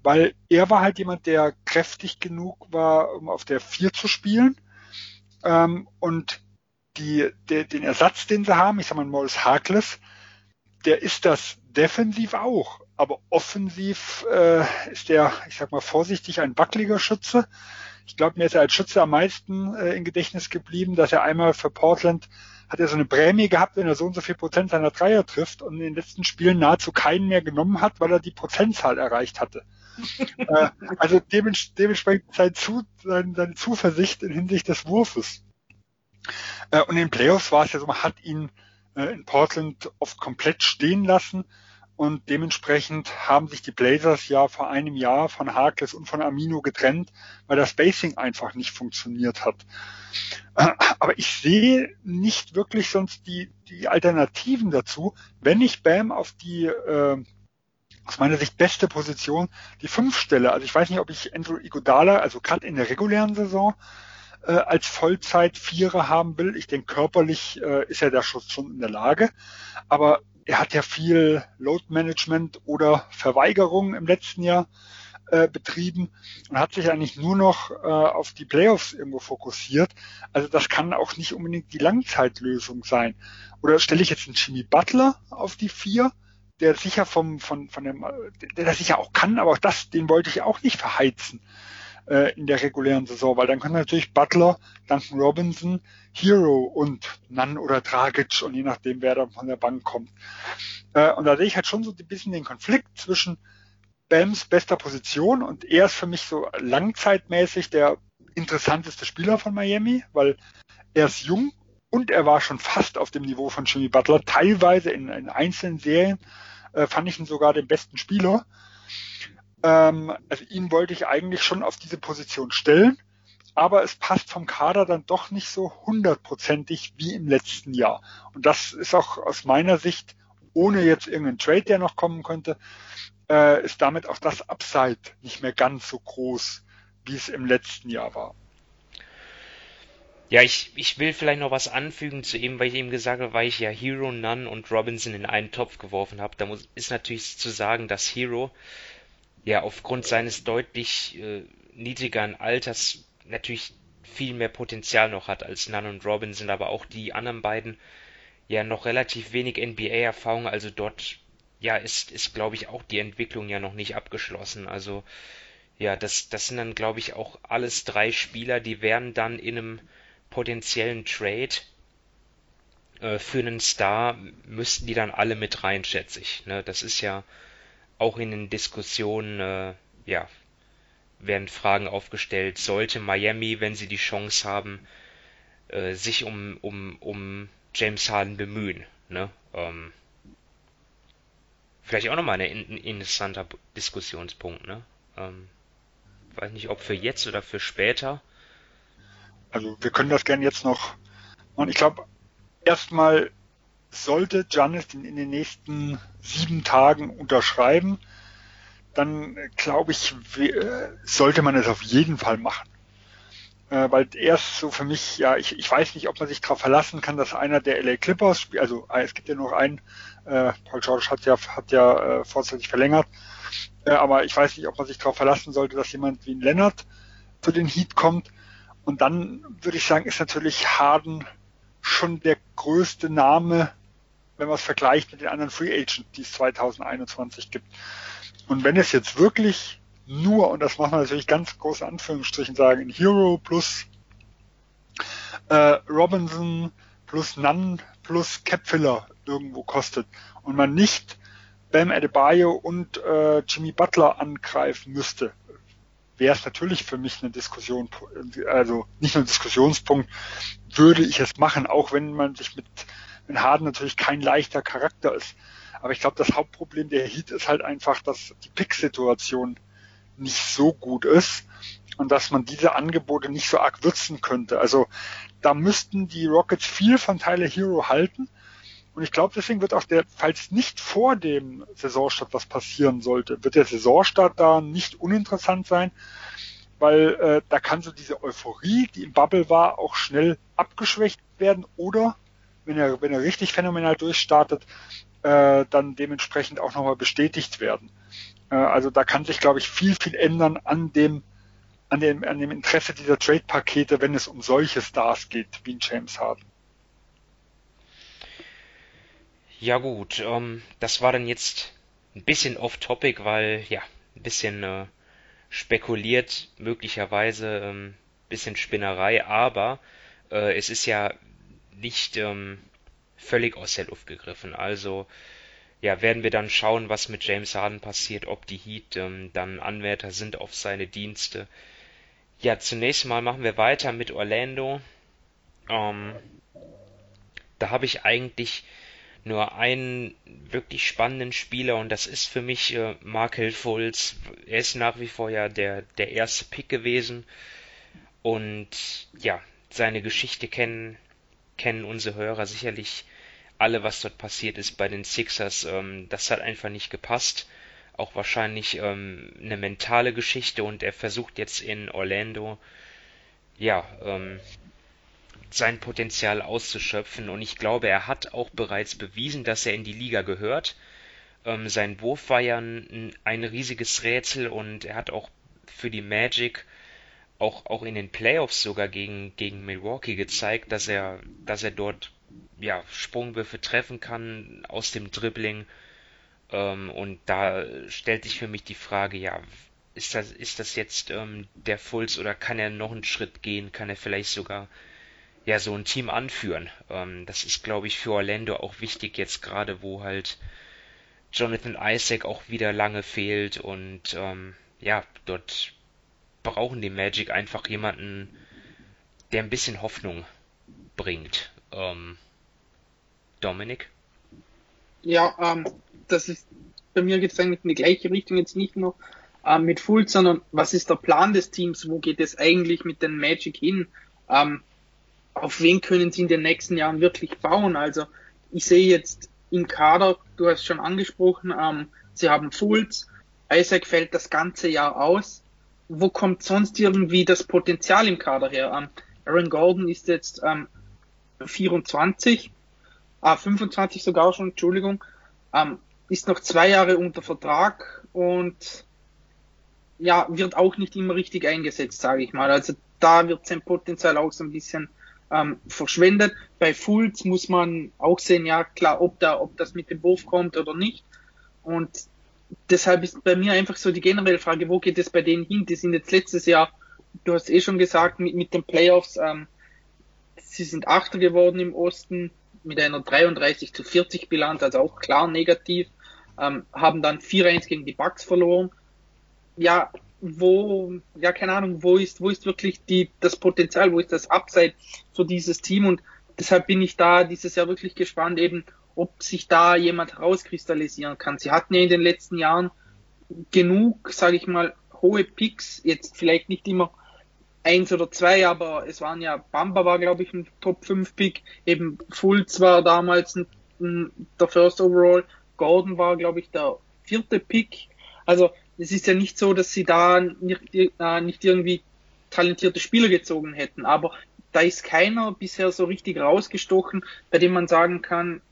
G: Weil er war halt jemand, der kräftig genug war, um auf der 4 zu spielen. Ähm, und die, der, den Ersatz, den sie haben, ich sag mal Morris Harkless, der ist das defensiv auch. Aber offensiv äh, ist der, ich sag mal vorsichtig, ein wackeliger Schütze. Ich glaube, mir ist er als Schütze am meisten äh, in Gedächtnis geblieben, dass er einmal für Portland hat er so eine Prämie gehabt, wenn er so und so viel Prozent seiner Dreier trifft und in den letzten Spielen nahezu keinen mehr genommen hat, weil er die Prozentzahl erreicht hatte. äh, also dements dementsprechend sein Zu sein, seine Zuversicht in Hinsicht des Wurfes. Äh, und in den Playoffs war es ja so, man hat ihn äh, in Portland oft komplett stehen lassen und dementsprechend haben sich die Blazers ja vor einem Jahr von Harkless und von Amino getrennt, weil das Spacing einfach nicht funktioniert hat. Aber ich sehe nicht wirklich sonst die, die Alternativen dazu, wenn ich Bam auf die äh, aus meiner Sicht beste Position, die fünf Stelle. Also ich weiß nicht, ob ich Andrew Iguodala, also gerade in der regulären Saison, äh, als Vollzeit-Vierer haben will. Ich denke, körperlich äh, ist er da schon, schon in der Lage. Aber er hat ja viel Load Management oder Verweigerung im letzten Jahr äh, betrieben und hat sich eigentlich nur noch äh, auf die Playoffs irgendwo fokussiert. Also das kann auch nicht unbedingt die Langzeitlösung sein. Oder stelle ich jetzt einen Jimmy Butler auf die vier, der sicher vom, von, von dem, der das sicher auch kann, aber auch das, den wollte ich auch nicht verheizen äh, in der regulären Saison, weil dann können natürlich Butler, Duncan Robinson, Hero und Nunn oder Dragic und je nachdem, wer da von der Bank kommt. Äh, und da sehe ich halt schon so ein bisschen den Konflikt zwischen Bams bester Position und er ist für mich so langzeitmäßig der interessanteste Spieler von Miami, weil er ist jung und er war schon fast auf dem Niveau von Jimmy Butler. Teilweise in, in einzelnen Serien äh, fand ich ihn sogar den besten Spieler. Ähm, also ihn wollte ich eigentlich schon auf diese Position stellen, aber es passt vom Kader dann doch nicht so hundertprozentig wie im letzten Jahr. Und das ist auch aus meiner Sicht, ohne jetzt irgendein Trade, der noch kommen könnte, äh, ist damit auch das Upside nicht mehr ganz so groß, wie es im letzten Jahr war.
E: Ja, ich, ich will vielleicht noch was anfügen zu ihm, weil ich eben gesagt habe, weil ich ja Hero, Nunn und Robinson in einen Topf geworfen habe. Da muss, ist natürlich zu sagen, dass Hero ja aufgrund seines deutlich äh, niedrigeren Alters natürlich viel mehr Potenzial noch hat als Nunn und Robinson, aber auch die anderen beiden ja noch relativ wenig NBA-Erfahrung, also dort ja, ist, ist glaube ich, auch die Entwicklung ja noch nicht abgeschlossen. Also, ja, das, das sind dann, glaube ich, auch alles drei Spieler, die werden dann in einem potenziellen Trade äh, für einen Star, müssten die dann alle mit rein, schätze ich. Ne? Das ist ja auch in den Diskussionen, äh, ja, werden Fragen aufgestellt, sollte Miami, wenn sie die Chance haben, äh, sich um, um, um James Harden bemühen. Ne? Ähm, Vielleicht auch nochmal ein, interessanter Diskussionspunkt, ne? Ähm, weiß nicht, ob für jetzt oder für später.
G: Also wir können das gerne jetzt noch. Und ich glaube, erstmal sollte Janis in den nächsten sieben Tagen unterschreiben, dann glaube ich, sollte man es auf jeden Fall machen. Äh, weil er ist so für mich, ja, ich, ich weiß nicht, ob man sich darauf verlassen kann, dass einer der LA Clippers also äh, es gibt ja noch einen, äh, Paul George hat ja, hat ja äh, vorzeitig verlängert. Äh, aber ich weiß nicht, ob man sich darauf verlassen sollte, dass jemand wie ein Lennart zu den Heat kommt. Und dann würde ich sagen, ist natürlich Harden schon der größte Name, wenn man es vergleicht mit den anderen Free Agents, die es 2021 gibt. Und wenn es jetzt wirklich nur, und das machen wir natürlich ganz große Anführungsstrichen sagen, Hero plus äh, Robinson plus Nunn plus Capfiller irgendwo kostet und man nicht Bam Adebayo und äh, Jimmy Butler angreifen müsste, wäre es natürlich für mich eine Diskussion, also nicht nur ein Diskussionspunkt, würde ich es machen, auch wenn man sich mit, mit Harden natürlich kein leichter Charakter ist. Aber ich glaube, das Hauptproblem der Heat ist halt einfach, dass die Pick-Situation nicht so gut ist und dass man diese Angebote nicht so arg würzen könnte. Also da müssten die Rockets viel von Tyler Hero halten Und ich glaube, deswegen wird auch der, falls nicht vor dem Saisonstart was passieren sollte, wird der Saisonstart da nicht uninteressant sein, weil äh, da kann so diese Euphorie, die im Bubble war, auch schnell abgeschwächt werden oder wenn er, wenn er richtig phänomenal durchstartet, äh, dann dementsprechend auch nochmal bestätigt werden. Äh, also da kann sich, glaube ich, viel, viel ändern an dem, an dem, an dem Interesse dieser Trade-Pakete, wenn es um solche Stars geht, wie ein James Harden.
E: Ja gut, ähm, das war dann jetzt ein bisschen off-topic, weil ja, ein bisschen äh, spekuliert, möglicherweise ähm, bisschen Spinnerei, aber äh, es ist ja nicht ähm, völlig aus der Luft gegriffen. Also ja, werden wir dann schauen, was mit James Harden passiert, ob die Heat ähm, dann Anwärter sind auf seine Dienste. Ja, zunächst mal machen wir weiter mit Orlando. Ähm, da habe ich eigentlich nur einen wirklich spannenden Spieler und das ist für mich äh, Markel Fultz. Er ist nach wie vor ja der, der erste Pick gewesen und ja, seine Geschichte kennen, kennen unsere Hörer sicherlich alle, was dort passiert ist bei den Sixers. Ähm, das hat einfach nicht gepasst. Auch wahrscheinlich ähm, eine mentale Geschichte und er versucht jetzt in Orlando ja ähm, sein Potenzial auszuschöpfen und ich glaube, er hat auch bereits bewiesen, dass er in die Liga gehört. Ähm, sein Wurf war ja ein, ein riesiges Rätsel und er hat auch für die Magic auch, auch in den Playoffs sogar gegen, gegen Milwaukee gezeigt, dass er, dass er dort ja, Sprungwürfe treffen kann aus dem Dribbling. Ähm, und da stellt sich für mich die Frage, ja, ist das, ist das jetzt ähm, der Fulz oder kann er noch einen Schritt gehen? Kann er vielleicht sogar ja so ein Team anführen? Ähm, das ist, glaube ich, für Orlando auch wichtig, jetzt gerade wo halt Jonathan Isaac auch wieder lange fehlt und ähm, ja, dort brauchen die Magic einfach jemanden, der ein bisschen Hoffnung bringt. Ähm, Dominik?
F: Ja, ähm, das ist, bei mir geht es eigentlich in die gleiche Richtung, jetzt nicht nur ähm, mit Fultz, sondern was ist der Plan des Teams? Wo geht es eigentlich mit den Magic hin? Ähm, auf wen können sie in den nächsten Jahren wirklich bauen? Also ich sehe jetzt im Kader, du hast schon angesprochen, ähm, sie haben Fultz, Isaac fällt das ganze Jahr aus wo kommt sonst irgendwie das Potenzial im Kader her? Ähm, Aaron Gordon ist jetzt ähm, 24, ah, 25 sogar schon, Entschuldigung, ähm, ist noch zwei Jahre unter Vertrag und ja, wird auch nicht immer richtig eingesetzt, sage ich mal. Also da wird sein Potenzial auch so ein bisschen ähm, verschwendet. Bei Fultz muss man auch sehen, ja klar, ob da, ob das mit dem Wurf kommt oder nicht. Und deshalb ist bei mir einfach so die generelle Frage, wo geht es bei denen hin? Die sind jetzt letztes Jahr, du hast eh schon gesagt, mit, mit den Playoffs, ähm, sie sind Achter geworden im Osten mit einer 33 zu 40 Bilanz, also auch klar negativ, ähm, haben dann 4-1 gegen die Bucks verloren. Ja, wo, ja, keine Ahnung, wo ist, wo ist wirklich die, das Potenzial, wo ist das Upside für dieses Team und deshalb bin ich da dieses Jahr wirklich gespannt eben, ob sich da jemand herauskristallisieren kann. Sie hatten ja in den letzten Jahren genug, sage ich mal, hohe Picks, jetzt vielleicht nicht immer eins oder zwei, aber es waren ja, Bamba war glaube ich ein Top 5 Pick, eben Fultz war damals ein, ein, der First Overall, Gordon war glaube ich der vierte Pick. Also es ist ja nicht so, dass sie da nicht, äh, nicht irgendwie talentierte Spieler gezogen hätten, aber da ist keiner bisher so richtig rausgestochen, bei dem man sagen kann,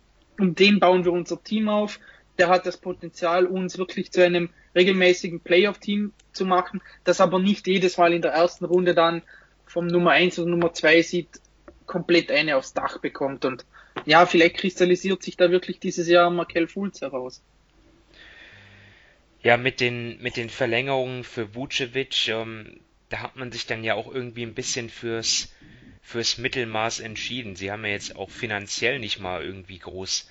F: um den bauen wir unser Team auf. Der hat das Potenzial, uns wirklich zu einem regelmäßigen Playoff-Team zu machen, das aber nicht jedes Mal in der ersten Runde dann vom Nummer 1 oder Nummer 2 sieht, komplett eine aufs Dach bekommt. Und ja, vielleicht kristallisiert sich da wirklich dieses Jahr Markel Fulz heraus.
E: Ja, mit den, mit den Verlängerungen für Vucevic, ähm, da hat man sich dann ja auch irgendwie ein bisschen fürs fürs Mittelmaß entschieden. Sie haben ja jetzt auch finanziell nicht mal irgendwie groß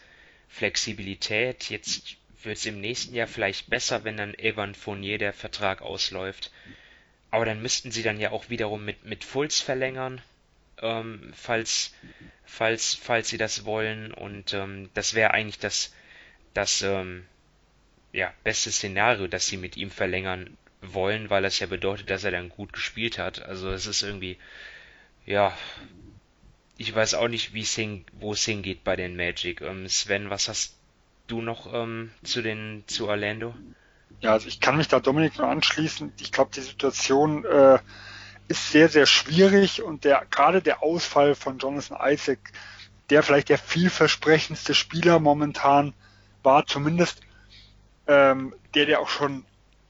E: Flexibilität. Jetzt wird es im nächsten Jahr vielleicht besser, wenn dann Evan Fournier der Vertrag ausläuft. Aber dann müssten sie dann ja auch wiederum mit, mit Fulz verlängern, ähm, falls, falls, falls sie das wollen. Und ähm, das wäre eigentlich das, das ähm, ja, beste Szenario, dass sie mit ihm verlängern wollen, weil das ja bedeutet, dass er dann gut gespielt hat. Also es ist irgendwie ja, ich weiß auch nicht, wie hin, wo es hingeht bei den Magic. Ähm, Sven, was hast du noch ähm, zu den zu Orlando?
G: Ja, also ich kann mich da Dominik nur anschließen. Ich glaube, die Situation äh, ist sehr, sehr schwierig und der gerade der Ausfall von Jonathan Isaac, der vielleicht der vielversprechendste Spieler momentan war, zumindest ähm, der, der auch schon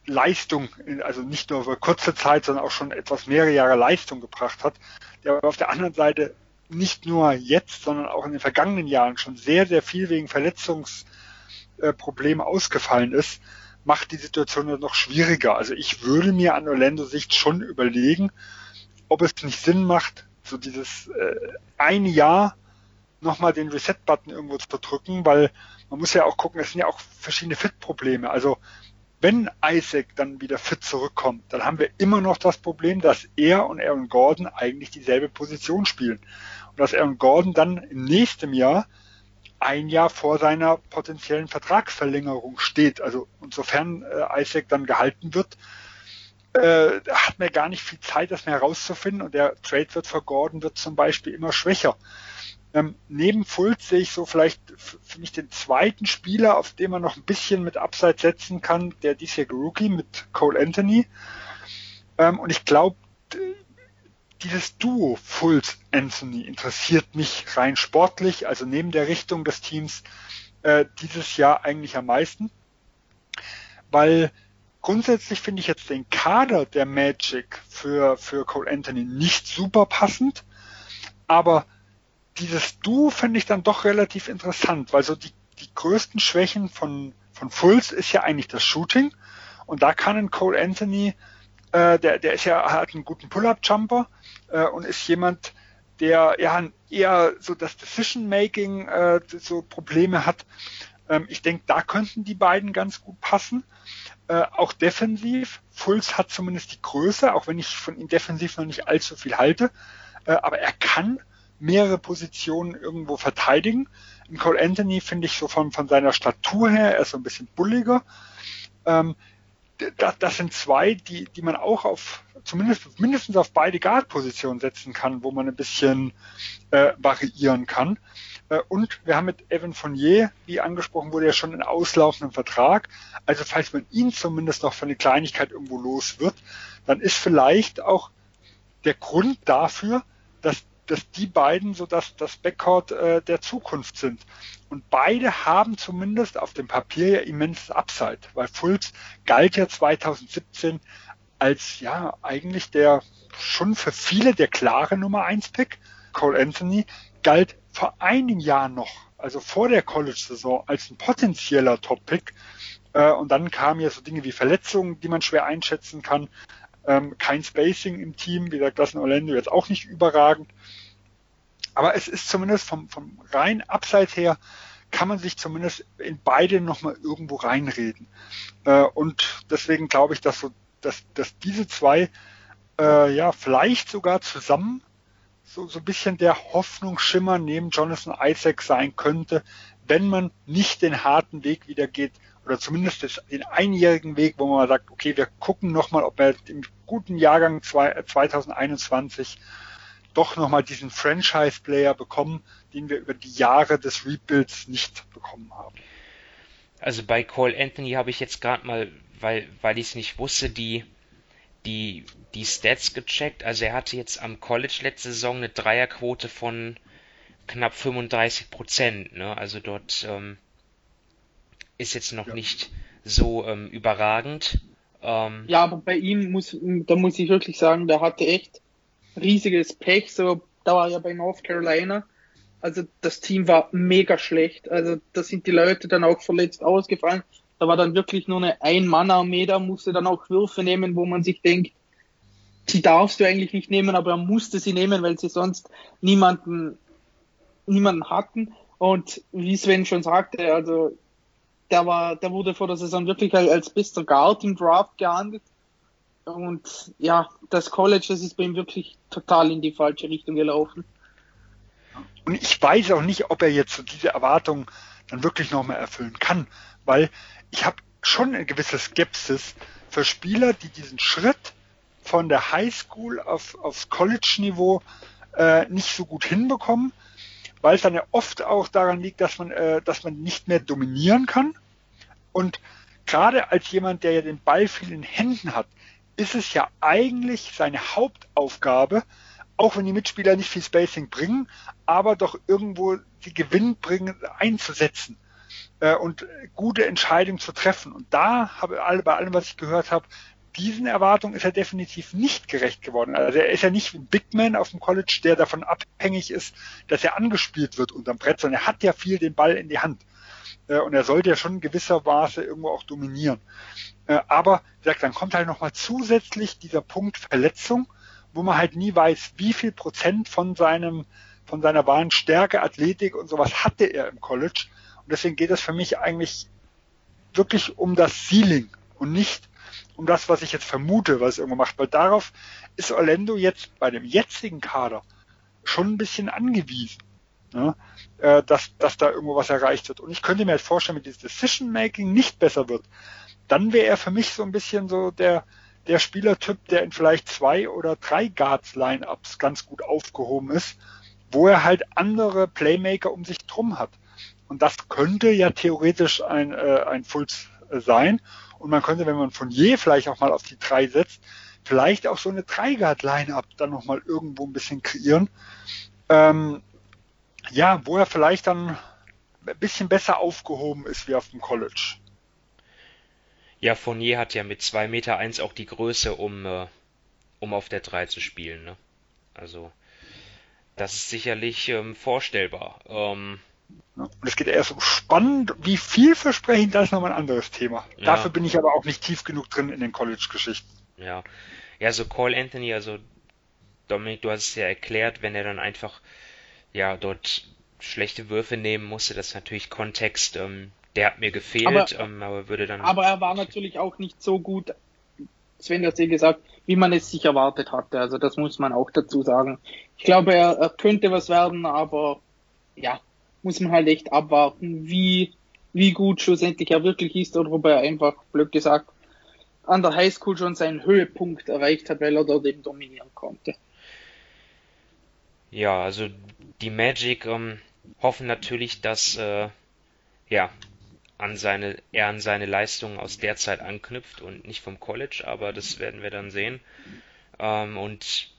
G: Leistung, also nicht nur für kurze Zeit, sondern auch schon etwas mehrere Jahre Leistung gebracht hat, der aber auf der anderen Seite nicht nur jetzt, sondern auch in den vergangenen Jahren schon sehr, sehr viel wegen Verletzungsproblemen ausgefallen ist, macht die Situation noch schwieriger. Also ich würde mir an Orlando Sicht schon überlegen, ob es nicht Sinn macht, so dieses äh, ein Jahr nochmal den Reset-Button irgendwo zu drücken, weil man muss ja auch gucken, es sind ja auch verschiedene Fit-Probleme. Also wenn Isaac dann wieder fit zurückkommt, dann haben wir immer noch das Problem, dass er und Aaron Gordon eigentlich dieselbe Position spielen. Und dass Aaron Gordon dann im nächsten Jahr ein Jahr vor seiner potenziellen Vertragsverlängerung steht. Also insofern äh, Isaac dann gehalten wird, äh, hat man gar nicht viel Zeit, das mehr herauszufinden und der Trade wird für Gordon wird zum Beispiel immer schwächer. Ähm, neben Fultz sehe ich so vielleicht für mich den zweiten Spieler, auf den man noch ein bisschen mit Upside setzen kann, der diesjährige Rookie mit Cole Anthony. Ähm, und ich glaube, dieses Duo Fultz Anthony interessiert mich rein sportlich, also neben der Richtung des Teams äh, dieses Jahr eigentlich am meisten, weil grundsätzlich finde ich jetzt den Kader der Magic für, für Cole Anthony nicht super passend, aber dieses Du finde ich dann doch relativ interessant, weil so die, die größten Schwächen von, von Fulls ist ja eigentlich das Shooting. Und da kann ein Cole Anthony, äh, der, der ist ja, hat einen guten Pull-Up-Jumper äh, und ist jemand, der ja eher so das Decision-Making äh, so Probleme hat. Ähm, ich denke, da könnten die beiden ganz gut passen. Äh, auch defensiv. Fulls hat zumindest die Größe, auch wenn ich von ihm defensiv noch nicht allzu viel halte. Äh, aber er kann mehrere Positionen irgendwo verteidigen. In Cole Anthony finde ich so von, von seiner Statur her, er ist so ein bisschen bulliger. Ähm, das, das sind zwei, die, die man auch auf, zumindest mindestens auf beide Guard-Positionen setzen kann, wo man ein bisschen äh, variieren kann. Äh, und wir haben mit Evan Fournier, wie angesprochen wurde, ja schon einen auslaufenden Vertrag. Also falls man ihn zumindest noch für eine Kleinigkeit irgendwo los wird, dann ist vielleicht auch der Grund dafür, dass dass die beiden so dass das Backcourt äh, der Zukunft sind. Und beide haben zumindest auf dem Papier ja immenses Upside, weil Fultz galt ja 2017 als ja eigentlich der schon für viele der klare Nummer 1 Pick. Cole Anthony galt vor einem Jahr noch, also vor der College-Saison, als ein potenzieller Top-Pick. Äh, und dann kamen ja so Dinge wie Verletzungen, die man schwer einschätzen kann. Ähm, kein Spacing im Team, wie gesagt, das in Orlando jetzt auch nicht überragend. Aber es ist zumindest vom, vom rein Abseits her, kann man sich zumindest in beide nochmal irgendwo reinreden. Äh, und deswegen glaube ich, dass, so, dass, dass diese zwei äh, ja vielleicht sogar zusammen so, so ein bisschen der Hoffnungsschimmer neben Jonathan Isaac sein könnte, wenn man nicht den harten Weg wieder geht oder zumindest den einjährigen Weg, wo man sagt, okay, wir gucken nochmal, ob wir im guten Jahrgang 2021 doch nochmal diesen Franchise-Player bekommen, den wir über die Jahre des Rebuilds nicht bekommen haben.
E: Also bei Cole Anthony habe ich jetzt gerade mal, weil, weil ich es nicht wusste, die, die, die Stats gecheckt. Also er hatte jetzt am College letzte Saison eine Dreierquote von knapp 35 Prozent. Ne? Also dort ähm, ist jetzt noch ja. nicht so ähm, überragend.
F: Ähm, ja, aber bei ihm muss, da muss ich wirklich sagen, der hatte echt riesiges Pech. So, da war ja bei North Carolina. Also das Team war mega schlecht. Also da sind die Leute dann auch verletzt ausgefallen. Da war dann wirklich nur eine Ein-Mann-Armee, da musste dann auch Würfe nehmen, wo man sich denkt, die darfst du eigentlich nicht nehmen, aber er musste sie nehmen, weil sie sonst niemanden, niemanden hatten. Und wie Sven schon sagte, also der war, der wurde vor der Saison wirklich als bester Guard im Draft gehandelt. Und ja, das College, das ist bei ihm wirklich total in die falsche Richtung gelaufen.
G: Und ich weiß auch nicht, ob er jetzt diese Erwartungen dann wirklich nochmal erfüllen kann, weil ich habe schon eine gewisse Skepsis für Spieler, die diesen Schritt von der Highschool auf, aufs College-Niveau äh, nicht so gut hinbekommen, weil es dann ja oft auch daran liegt, dass man, äh, dass man nicht mehr dominieren kann. Und gerade als jemand, der ja den Ball viel in Händen hat, ist es ja eigentlich seine Hauptaufgabe, auch wenn die Mitspieler nicht viel Spacing bringen, aber doch irgendwo die Gewinn bringen, einzusetzen äh, und gute Entscheidungen zu treffen. Und da habe alle bei allem, was ich gehört habe, diesen Erwartungen ist er definitiv nicht gerecht geworden. Also er ist ja nicht ein Big Man auf dem College, der davon abhängig ist, dass er angespielt wird unterm Brett, sondern er hat ja viel den Ball in die Hand. Äh, und er sollte ja schon in gewisser Maße irgendwo auch dominieren. Äh, aber wie gesagt, dann kommt halt nochmal zusätzlich dieser Punkt Verletzung, wo man halt nie weiß, wie viel Prozent von seinem, von seiner wahren Stärke, Athletik und sowas hatte er im College. Und deswegen geht es für mich eigentlich wirklich um das Ceiling und nicht um das, was ich jetzt vermute, was irgendwo macht, weil darauf ist Orlando jetzt bei dem jetzigen Kader schon ein bisschen angewiesen, ne? äh, dass, dass da irgendwo was erreicht wird. Und ich könnte mir halt vorstellen, wenn dieses Decision Making nicht besser wird, dann wäre er für mich so ein bisschen so der, der Spielertyp, der in vielleicht zwei oder drei Guards-Lineups ganz gut aufgehoben ist, wo er halt andere Playmaker um sich drum hat. Und das könnte ja theoretisch ein, äh, ein Fulz äh, sein. Und man könnte, wenn man von je vielleicht auch mal auf die drei setzt, vielleicht auch so eine Dreigard-Line-Up dann nochmal irgendwo ein bisschen kreieren. Ähm, ja, wo er vielleicht dann ein bisschen besser aufgehoben ist wie auf dem College.
E: Ja, Fournier hat ja mit 2,1 Meter eins auch die Größe, um, äh, um auf der 3 zu spielen. Ne? Also, das ist sicherlich ähm, vorstellbar. Ähm,
G: und es geht eher so spannend, wie vielversprechend, das ist nochmal ein anderes Thema. Ja. Dafür bin ich aber auch nicht tief genug drin in den College-Geschichten.
E: Ja. Ja, so Cole Anthony, also Dominik, du hast es ja erklärt, wenn er dann einfach ja dort schlechte Würfe nehmen musste, das ist natürlich Kontext, ähm, der hat mir gefehlt, aber, ähm, aber würde dann.
F: Aber er war natürlich auch nicht so gut, Sven hat ja gesagt, wie man es sich erwartet hatte. Also das muss man auch dazu sagen. Ich glaube, er, er könnte was werden, aber ja, muss man halt echt abwarten, wie, wie gut schlussendlich er wirklich ist oder ob er einfach, blöd gesagt, an der Highschool schon seinen Höhepunkt erreicht hat, weil er dort eben dominieren konnte.
E: Ja, also die Magic ähm, hoffen natürlich, dass äh, ja an seine er an seine Leistungen aus der Zeit anknüpft und nicht vom College, aber das werden wir dann sehen. Ähm, und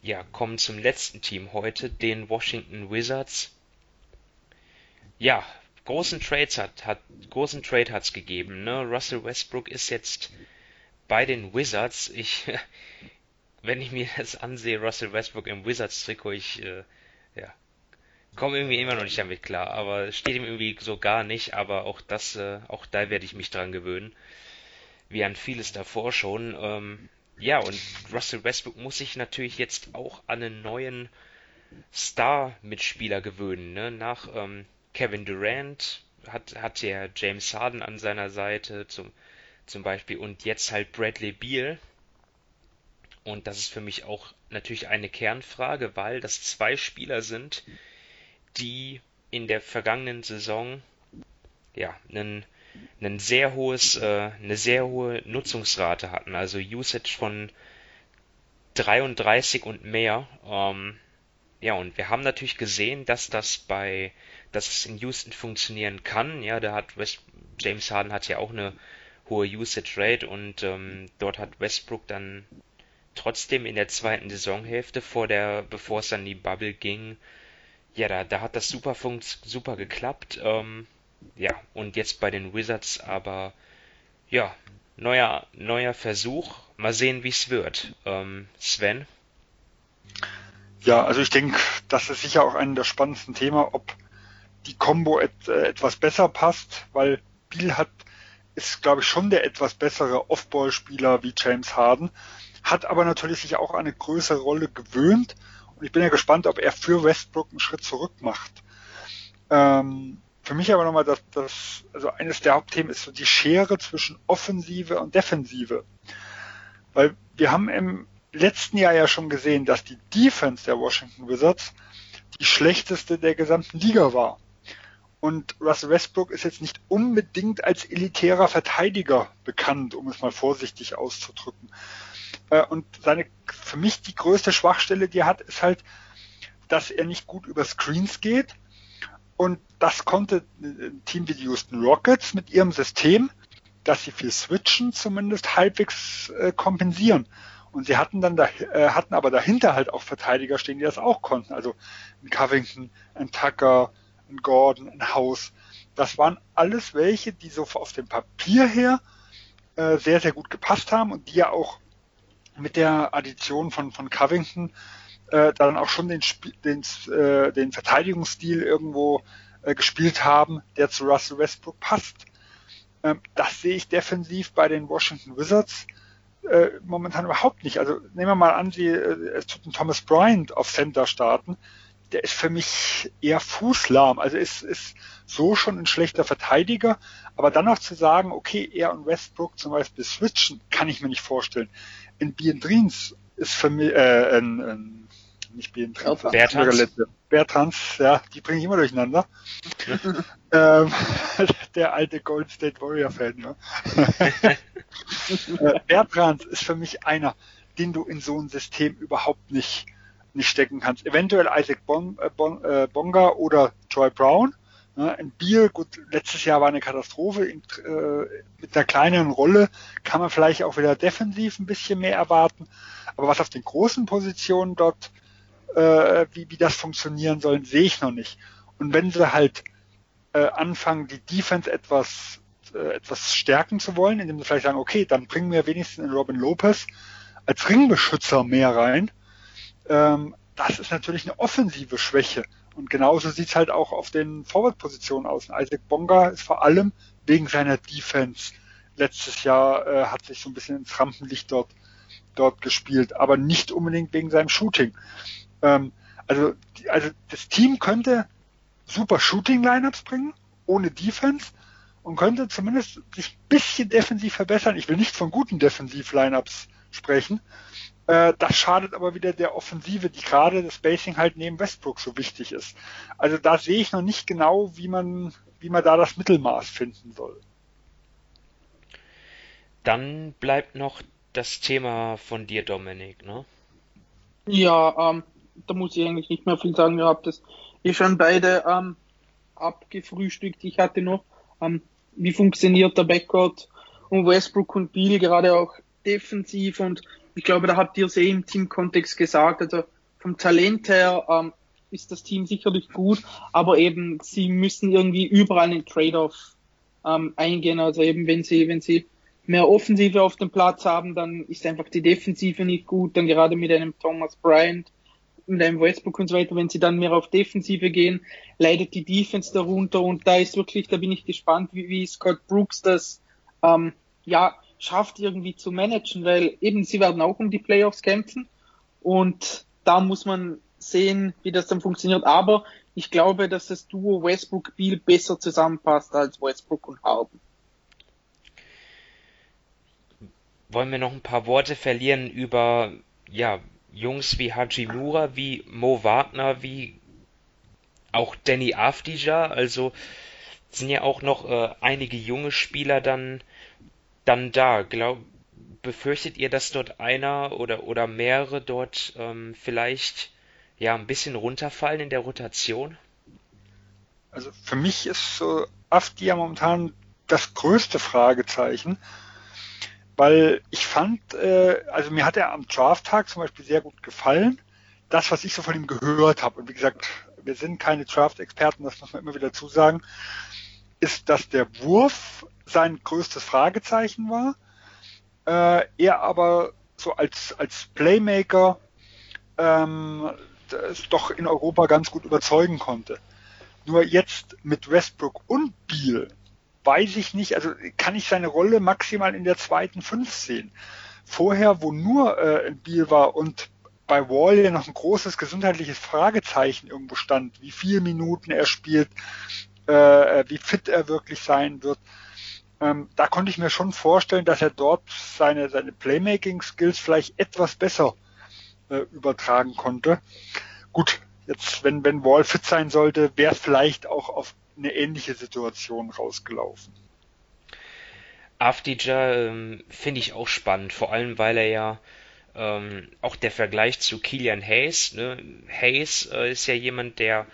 E: ja, kommen zum letzten Team heute, den Washington Wizards ja, großen Trades hat, hat großen Trade hat's gegeben. Ne? Russell Westbrook ist jetzt bei den Wizards. Ich, wenn ich mir das ansehe, Russell Westbrook im Wizards-Trikot, ich, äh, komme irgendwie immer noch nicht damit klar. Aber steht ihm irgendwie so gar nicht. Aber auch das, äh, auch da werde ich mich dran gewöhnen, wie an vieles davor schon. Ähm, ja, und Russell Westbrook muss sich natürlich jetzt auch an einen neuen Star-Mitspieler gewöhnen. Ne? Nach ähm, Kevin Durant hat, hat ja James Harden an seiner Seite zum, zum Beispiel und jetzt halt Bradley Beal. Und das ist für mich auch natürlich eine Kernfrage, weil das zwei Spieler sind, die in der vergangenen Saison ja einen, einen sehr hohes, äh, eine sehr hohe Nutzungsrate hatten, also Usage von 33 und mehr. Ähm, ja, und wir haben natürlich gesehen, dass das bei dass es in Houston funktionieren kann. Ja, da hat West, James Harden hat ja auch eine hohe Usage Rate und ähm, dort hat Westbrook dann trotzdem in der zweiten Saisonhälfte vor der, bevor es dann die Bubble ging, ja, da, da hat das super super geklappt. Ähm, ja, und jetzt bei den Wizards aber ja, neuer, neuer Versuch. Mal sehen, wie es wird. Ähm, Sven?
G: Ja, also ich denke, das ist sicher auch ein der spannendsten Themen, ob die Combo et, äh, etwas besser passt, weil Biel hat, ist glaube ich schon der etwas bessere Off-Ball-Spieler wie James Harden, hat aber natürlich sich auch eine größere Rolle gewöhnt und ich bin ja gespannt, ob er für Westbrook einen Schritt zurück macht. Ähm, für mich aber nochmal das, das, also eines der Hauptthemen ist so die Schere zwischen Offensive und Defensive. Weil wir haben im letzten Jahr ja schon gesehen, dass die Defense der Washington Wizards die schlechteste der gesamten Liga war. Und Russell Westbrook ist jetzt nicht unbedingt als elitärer Verteidiger bekannt, um es mal vorsichtig auszudrücken. Äh, und seine für mich die größte Schwachstelle, die er hat, ist halt, dass er nicht gut über Screens geht. Und das konnte ein Team wie die Houston Rockets mit ihrem System, dass sie viel switchen, zumindest halbwegs äh, kompensieren. Und sie hatten dann da, äh, hatten aber dahinter halt auch Verteidiger stehen, die das auch konnten. Also ein Covington, ein Tucker, ein Gordon, ein House. Das waren alles welche, die so auf dem Papier her äh, sehr, sehr gut gepasst haben und die ja auch mit der Addition von, von Covington äh, dann auch schon den, den, äh, den Verteidigungsstil irgendwo äh, gespielt haben, der zu Russell Westbrook passt. Ähm, das sehe ich defensiv bei den Washington Wizards äh, momentan überhaupt nicht. Also nehmen wir mal an, sie, äh, es tut ein Thomas Bryant auf Center starten. Der ist für mich eher fußlahm. Also ist, ist so schon ein schlechter Verteidiger. Aber dann noch zu sagen, okay, er und Westbrook zum Beispiel switchen, kann ich mir nicht vorstellen. In Biendrins ist für mich, äh, ein, ein nicht Biendrins,
E: Bertrans.
G: Bertrans, ja, die bringe ich immer durcheinander. ähm, der alte Golden State Warrior Fan, ja. Äh, Bertrand ist für mich einer, den du in so ein System überhaupt nicht, nicht stecken kannst. Eventuell Isaac bon, äh, bon, äh, Bonga oder Troy Brown. Ne? In Bier, gut, letztes Jahr war eine Katastrophe. In, äh, mit einer kleineren Rolle kann man vielleicht auch wieder defensiv ein bisschen mehr erwarten. Aber was auf den großen Positionen dort, äh, wie, wie das funktionieren soll, sehe ich noch nicht. Und wenn sie halt äh, anfangen, die Defense etwas äh, etwas stärken zu wollen, indem sie vielleicht sagen, okay, dann bringen wir wenigstens in Robin Lopez als Ringbeschützer mehr rein. Ähm, das ist natürlich eine offensive Schwäche. Und genauso sieht's halt auch auf den Forward-Positionen aus. Isaac Bonga ist vor allem wegen seiner Defense letztes Jahr äh, hat sich so ein bisschen ins Rampenlicht dort, dort gespielt, aber nicht unbedingt wegen seinem Shooting. Ähm, also, also das Team könnte super Shooting-Lineups bringen, ohne Defense, und könnte zumindest sich ein bisschen defensiv verbessern. Ich will nicht von guten Defensiv-Lineups sprechen. Äh, das schadet aber wieder der Offensive, die gerade das Spacing halt neben Westbrook so wichtig ist. Also da sehe ich noch nicht genau, wie man, wie man da das Mittelmaß finden soll.
E: Dann bleibt noch das Thema von dir, Dominik, ne?
F: Ja, ähm, da muss ich eigentlich nicht mehr viel sagen. Ihr habt das eh schon beide ähm, abgefrühstückt. Ich hatte noch ähm, wie funktioniert der Backcourt und Westbrook und Beal gerade auch defensiv und ich glaube, da habt ihr es eh im Teamkontext gesagt, also vom Talent her ähm, ist das Team sicherlich gut, aber eben sie müssen irgendwie überall einen Trade-off ähm, eingehen, also eben wenn sie, wenn sie mehr Offensive auf dem Platz haben, dann ist einfach die Defensive nicht gut, dann gerade mit einem Thomas Bryant mit einem Westbrook und so weiter, wenn sie dann mehr auf Defensive gehen, leidet die Defense darunter. Und da ist wirklich, da bin ich gespannt, wie, wie Scott Brooks das ähm, ja schafft irgendwie zu managen, weil eben sie werden auch um die Playoffs kämpfen und da muss man sehen, wie das dann funktioniert. Aber ich glaube, dass das Duo Westbrook Beal besser zusammenpasst als Westbrook und Harden.
E: Wollen wir noch ein paar Worte verlieren über ja Jungs wie Hajimura, wie Mo Wagner, wie auch Danny Afdija, also sind ja auch noch äh, einige junge Spieler dann dann da. Glaub, befürchtet ihr, dass dort einer oder oder mehrere dort ähm, vielleicht ja ein bisschen runterfallen in der Rotation?
G: Also für mich ist so Afdia momentan das größte Fragezeichen weil ich fand, äh, also mir hat er am Drafttag zum Beispiel sehr gut gefallen. Das, was ich so von ihm gehört habe, und wie gesagt, wir sind keine Draft-Experten, das muss man immer wieder zusagen, ist, dass der Wurf sein größtes Fragezeichen war. Äh, er aber so als, als Playmaker ähm, doch in Europa ganz gut überzeugen konnte. Nur jetzt mit Westbrook und Beal weiß ich nicht, also kann ich seine Rolle maximal in der zweiten Fünf sehen. Vorher, wo nur äh, Biel war und bei Wall ja noch ein großes gesundheitliches Fragezeichen irgendwo stand, wie viele Minuten er spielt, äh, wie fit er wirklich sein wird. Ähm, da konnte ich mir schon vorstellen, dass er dort seine, seine Playmaking-Skills vielleicht etwas besser äh, übertragen konnte. Gut, jetzt, wenn, wenn Wall fit sein sollte, wäre vielleicht auch auf eine ähnliche Situation rausgelaufen.
E: Afdija ähm, finde ich auch spannend, vor allem weil er ja ähm, auch der Vergleich zu Kilian Hayes. Ne? Hayes äh, ist ja jemand, der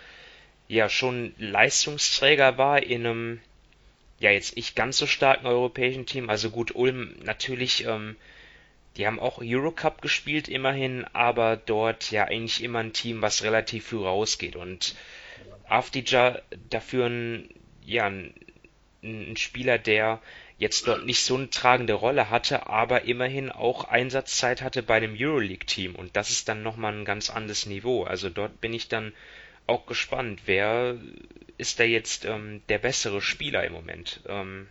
E: ja schon Leistungsträger war in einem ja jetzt nicht ganz so starken europäischen Team. Also gut, Ulm natürlich, ähm, die haben auch Eurocup gespielt immerhin, aber dort ja eigentlich immer ein Team, was relativ früh rausgeht. Und Afdija dafür ein, ja, ein, ein Spieler, der jetzt dort nicht so eine tragende Rolle hatte, aber immerhin auch Einsatzzeit hatte bei dem Euroleague-Team. Und das ist dann nochmal ein ganz anderes Niveau. Also dort bin ich dann auch gespannt, wer ist da jetzt ähm, der bessere Spieler im Moment. Ähm,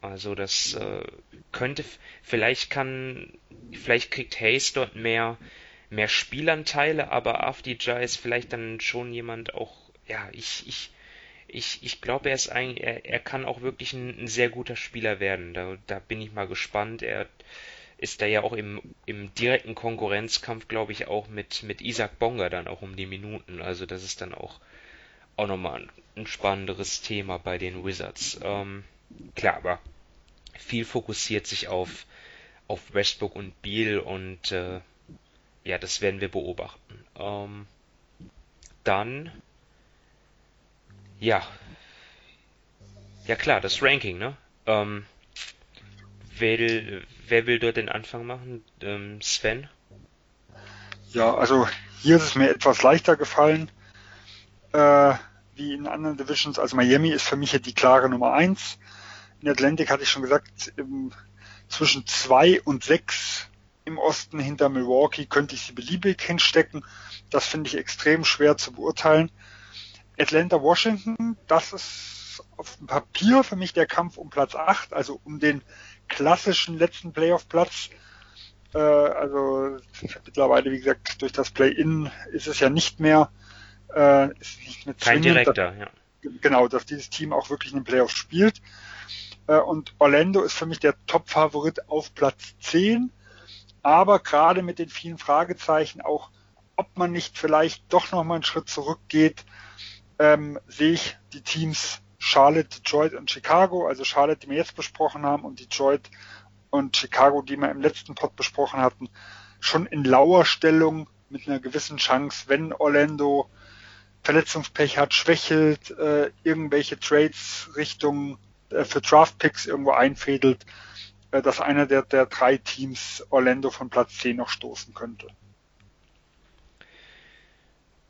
E: also das äh, könnte, vielleicht kann, vielleicht kriegt Hayes dort mehr, mehr Spielanteile, aber Afdija ist vielleicht dann schon jemand auch, ja, ich, ich, ich, ich glaube, er ist ein, er, er kann auch wirklich ein, ein sehr guter Spieler werden. Da, da bin ich mal gespannt. Er ist da ja auch im, im direkten Konkurrenzkampf, glaube ich, auch mit, mit Isaac Bonga dann auch um die Minuten. Also das ist dann auch, auch nochmal ein, ein spannenderes Thema bei den Wizards. Ähm, klar, aber viel fokussiert sich auf, auf Westbrook und Beal und äh, ja, das werden wir beobachten. Ähm, dann ja. Ja klar, das Ranking, ne? Ähm, wer, wer will dort den Anfang machen? Ähm, Sven?
G: Ja, also hier ist es mir etwas leichter gefallen äh, wie in anderen Divisions. Also Miami ist für mich ja die klare Nummer eins. In Atlantic hatte ich schon gesagt, im, zwischen zwei und sechs im Osten hinter Milwaukee könnte ich sie beliebig hinstecken. Das finde ich extrem schwer zu beurteilen. Atlanta Washington, das ist auf dem Papier für mich der Kampf um Platz 8, also um den klassischen letzten Playoff-Platz. Äh, also mittlerweile, wie gesagt, durch das Play-In ist es ja nicht mehr, äh, ist nicht mehr
E: Kein direkter, ja.
G: Genau, dass dieses Team auch wirklich in den Playoffs spielt. Äh, und Orlando ist für mich der Top-Favorit auf Platz 10. Aber gerade mit den vielen Fragezeichen auch, ob man nicht vielleicht doch nochmal einen Schritt zurückgeht, ähm, sehe ich die Teams Charlotte, Detroit und Chicago, also Charlotte, die wir jetzt besprochen haben, und Detroit und Chicago, die wir im letzten Pod besprochen hatten, schon in lauer Stellung mit einer gewissen Chance, wenn Orlando Verletzungspech hat, schwächelt, äh, irgendwelche Trades Richtung äh, für Draftpicks irgendwo einfädelt, äh, dass einer der, der drei Teams Orlando von Platz 10 noch stoßen könnte.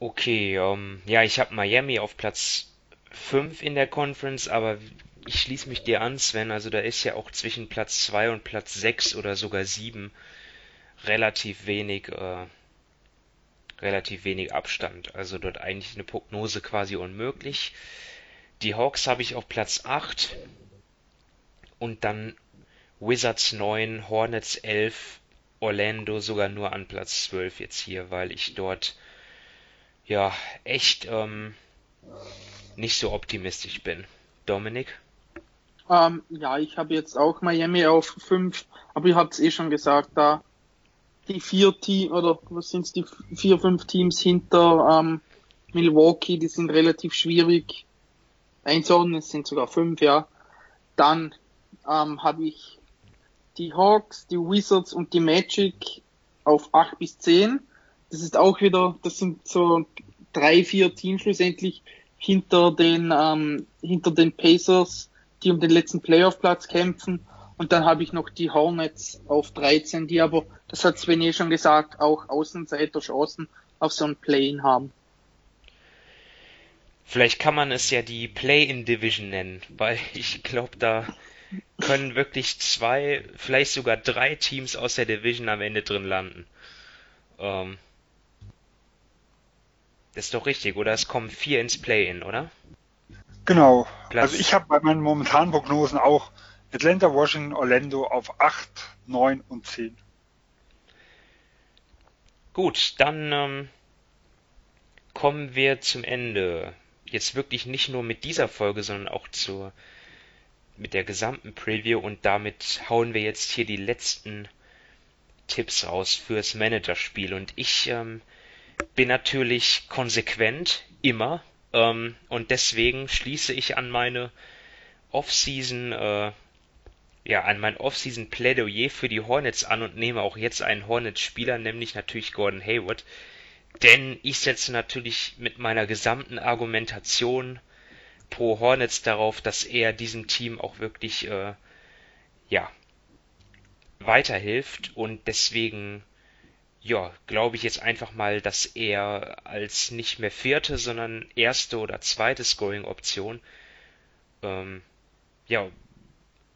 E: Okay, ähm, ja, ich habe Miami auf Platz 5 in der Conference, aber ich schließe mich dir an, Sven. Also da ist ja auch zwischen Platz 2 und Platz 6 oder sogar 7 relativ wenig, äh, relativ wenig Abstand. Also dort eigentlich eine Prognose quasi unmöglich. Die Hawks habe ich auf Platz 8 und dann Wizards 9, Hornets 11, Orlando sogar nur an Platz 12 jetzt hier, weil ich dort ja echt ähm, nicht so optimistisch bin. Dominik?
F: Ähm, ja, ich habe jetzt auch Miami auf 5, aber ihr habt es eh schon gesagt, da die vier Teams, oder was sind es, die vier, fünf Teams hinter ähm, Milwaukee, die sind relativ schwierig einzuordnen, es sind sogar fünf, ja. Dann ähm, habe ich die Hawks, die Wizards und die Magic auf 8 bis 10 das ist auch wieder, das sind so drei, vier Teams schlussendlich hinter den, ähm, hinter den Pacers, die um den letzten Playoff-Platz kämpfen. Und dann habe ich noch die Hornets auf 13, die aber, das hat Sven eh schon gesagt, auch Außenseiter-Chancen auf so ein Play-In haben.
E: Vielleicht kann man es ja die Play-In-Division nennen, weil ich glaube, da können wirklich zwei, vielleicht sogar drei Teams aus der Division am Ende drin landen. Ähm, ist doch richtig, oder? Es kommen vier ins Play-In, oder?
G: Genau. Platz also ich habe bei meinen momentanen Prognosen auch Atlanta, Washington, Orlando auf 8, 9 und 10.
E: Gut, dann ähm, kommen wir zum Ende. Jetzt wirklich nicht nur mit dieser Folge, sondern auch zur mit der gesamten Preview und damit hauen wir jetzt hier die letzten Tipps raus fürs Managerspiel und ich ähm, bin natürlich konsequent, immer. Ähm, und deswegen schließe ich an meine Off-Season, äh, ja, an mein Offseason-Plädoyer für die Hornets an und nehme auch jetzt einen Hornets-Spieler, nämlich natürlich Gordon Hayward. Denn ich setze natürlich mit meiner gesamten Argumentation pro Hornets darauf, dass er diesem Team auch wirklich, äh, ja, weiterhilft und deswegen, ja, glaube ich jetzt einfach mal, dass er als nicht mehr vierte, sondern erste oder zweite Scoring-Option, ähm, ja,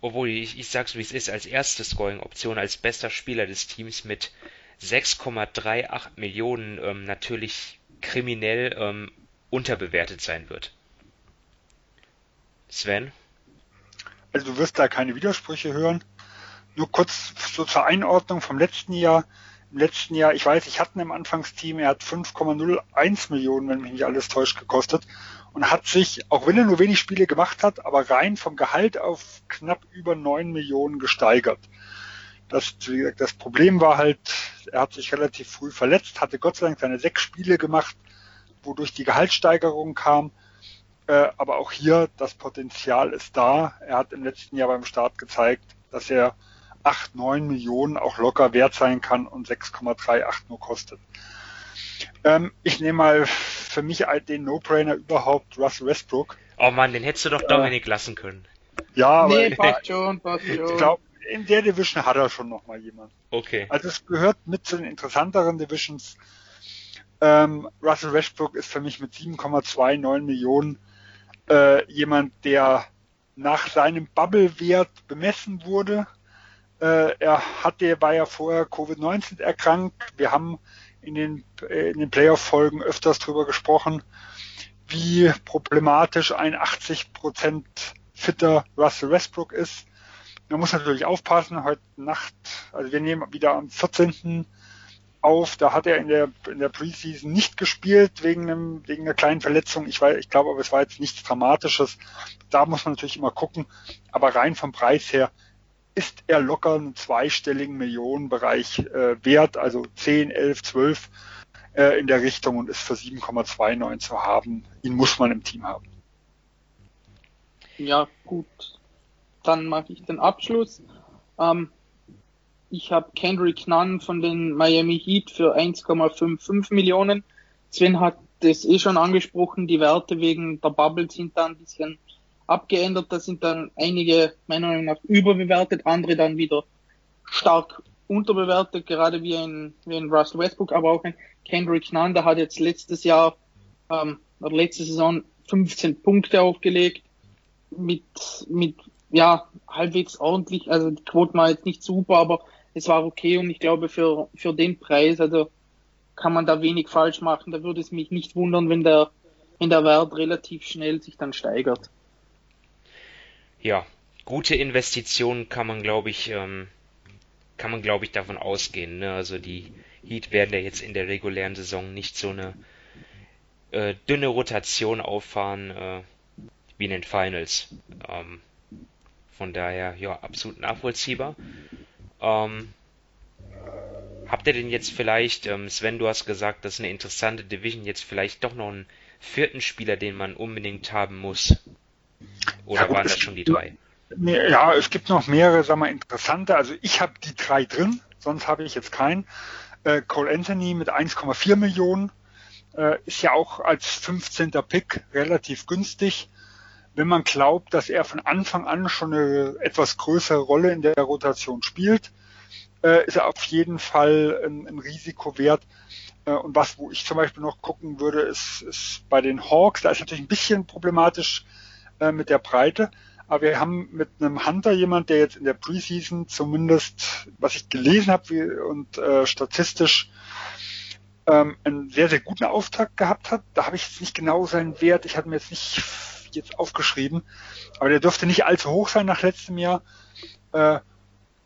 E: obwohl ich, ich sag's wie es ist, als erste Scoring-Option, als bester Spieler des Teams mit 6,38 Millionen ähm, natürlich kriminell ähm, unterbewertet sein wird. Sven?
G: Also du wirst da keine Widersprüche hören. Nur kurz so zur Einordnung vom letzten Jahr. Letzten Jahr, ich weiß, ich hatte ihn im Anfangsteam, er hat 5,01 Millionen, wenn mich nicht alles täuscht, gekostet und hat sich, auch wenn er nur wenig Spiele gemacht hat, aber rein vom Gehalt auf knapp über 9 Millionen gesteigert. Das, das Problem war halt, er hat sich relativ früh verletzt, hatte Gott sei Dank seine sechs Spiele gemacht, wodurch die Gehaltssteigerung kam. Äh, aber auch hier, das Potenzial ist da. Er hat im letzten Jahr beim Start gezeigt, dass er 8, 9 Millionen auch locker wert sein kann und 6,38 nur kostet. Ähm, ich nehme mal für mich den No-Brainer überhaupt Russell Westbrook.
E: Oh Mann, den hättest du doch Dominik äh, lassen können.
G: Ja, aber
F: nee, passt schon, passt schon.
G: Ich glaube, in der Division hat er schon noch mal jemand.
E: Okay.
G: Also es gehört mit zu den interessanteren Divisions. Ähm, Russell Westbrook ist für mich mit 7,29 Millionen äh, jemand, der nach seinem Bubble-Wert bemessen wurde. Äh, er hatte, war ja vorher Covid-19 erkrankt. Wir haben in den, äh, in den Playoff-Folgen öfters drüber gesprochen, wie problematisch ein 80% fitter Russell Westbrook ist. Man muss natürlich aufpassen, heute Nacht, also wir nehmen wieder am 14. auf, da hat er in der, in der Preseason nicht gespielt wegen einem, wegen einer kleinen Verletzung. Ich ich glaube, aber es war jetzt nichts Dramatisches. Da muss man natürlich immer gucken. Aber rein vom Preis her ist er locker einen zweistelligen Millionenbereich äh, wert, also 10, 11, 12 äh, in der Richtung und ist für 7,29 zu haben. Ihn muss man im Team haben.
F: Ja, gut dann mache ich den Abschluss. Ähm, ich habe Kendrick Nunn von den Miami Heat für 1,55 Millionen. Sven hat das eh schon angesprochen, die Werte wegen der Bubble sind da ein bisschen abgeändert. Da sind dann einige meiner Meinung nach überbewertet, andere dann wieder stark unterbewertet, gerade wie ein, wie ein Russell Westbrook, aber auch ein Kendrick Nunn, der hat jetzt letztes Jahr, ähm, oder letzte Saison 15 Punkte aufgelegt, mit, mit ja, halbwegs ordentlich. Also die Quote war jetzt nicht super, aber es war okay und ich glaube für, für den Preis, also kann man da wenig falsch machen. Da würde es mich nicht wundern, wenn der, wenn der Wert relativ schnell sich dann steigert.
E: Ja, gute Investitionen kann man, glaube ich, ähm, kann man, glaube ich, davon ausgehen. Ne? Also die Heat werden ja jetzt in der regulären Saison nicht so eine äh, dünne Rotation auffahren äh, wie in den Finals. Ähm, von daher, ja, absolut nachvollziehbar. Ähm, habt ihr denn jetzt vielleicht, ähm, Sven, du hast gesagt, das ist eine interessante Division, jetzt vielleicht doch noch einen vierten Spieler, den man unbedingt haben muss? Oder ja, waren das schon die drei?
G: Ja, es gibt noch mehrere, sag mal, interessante. Also ich habe die drei drin, sonst habe ich jetzt keinen. Äh, Cole Anthony mit 1,4 Millionen äh, ist ja auch als 15. Pick relativ günstig wenn man glaubt, dass er von Anfang an schon eine etwas größere Rolle in der Rotation spielt, äh, ist er auf jeden Fall ein, ein Risiko wert. Äh, und was, wo ich zum Beispiel noch gucken würde, ist, ist bei den Hawks, da ist natürlich ein bisschen problematisch äh, mit der Breite. Aber wir haben mit einem Hunter jemand, der jetzt in der Preseason zumindest, was ich gelesen habe und äh, statistisch ähm, einen sehr, sehr guten Auftakt gehabt hat. Da habe ich jetzt nicht genau seinen Wert. Ich hatte mir jetzt nicht jetzt aufgeschrieben. Aber der dürfte nicht allzu hoch sein nach letztem Jahr. Äh,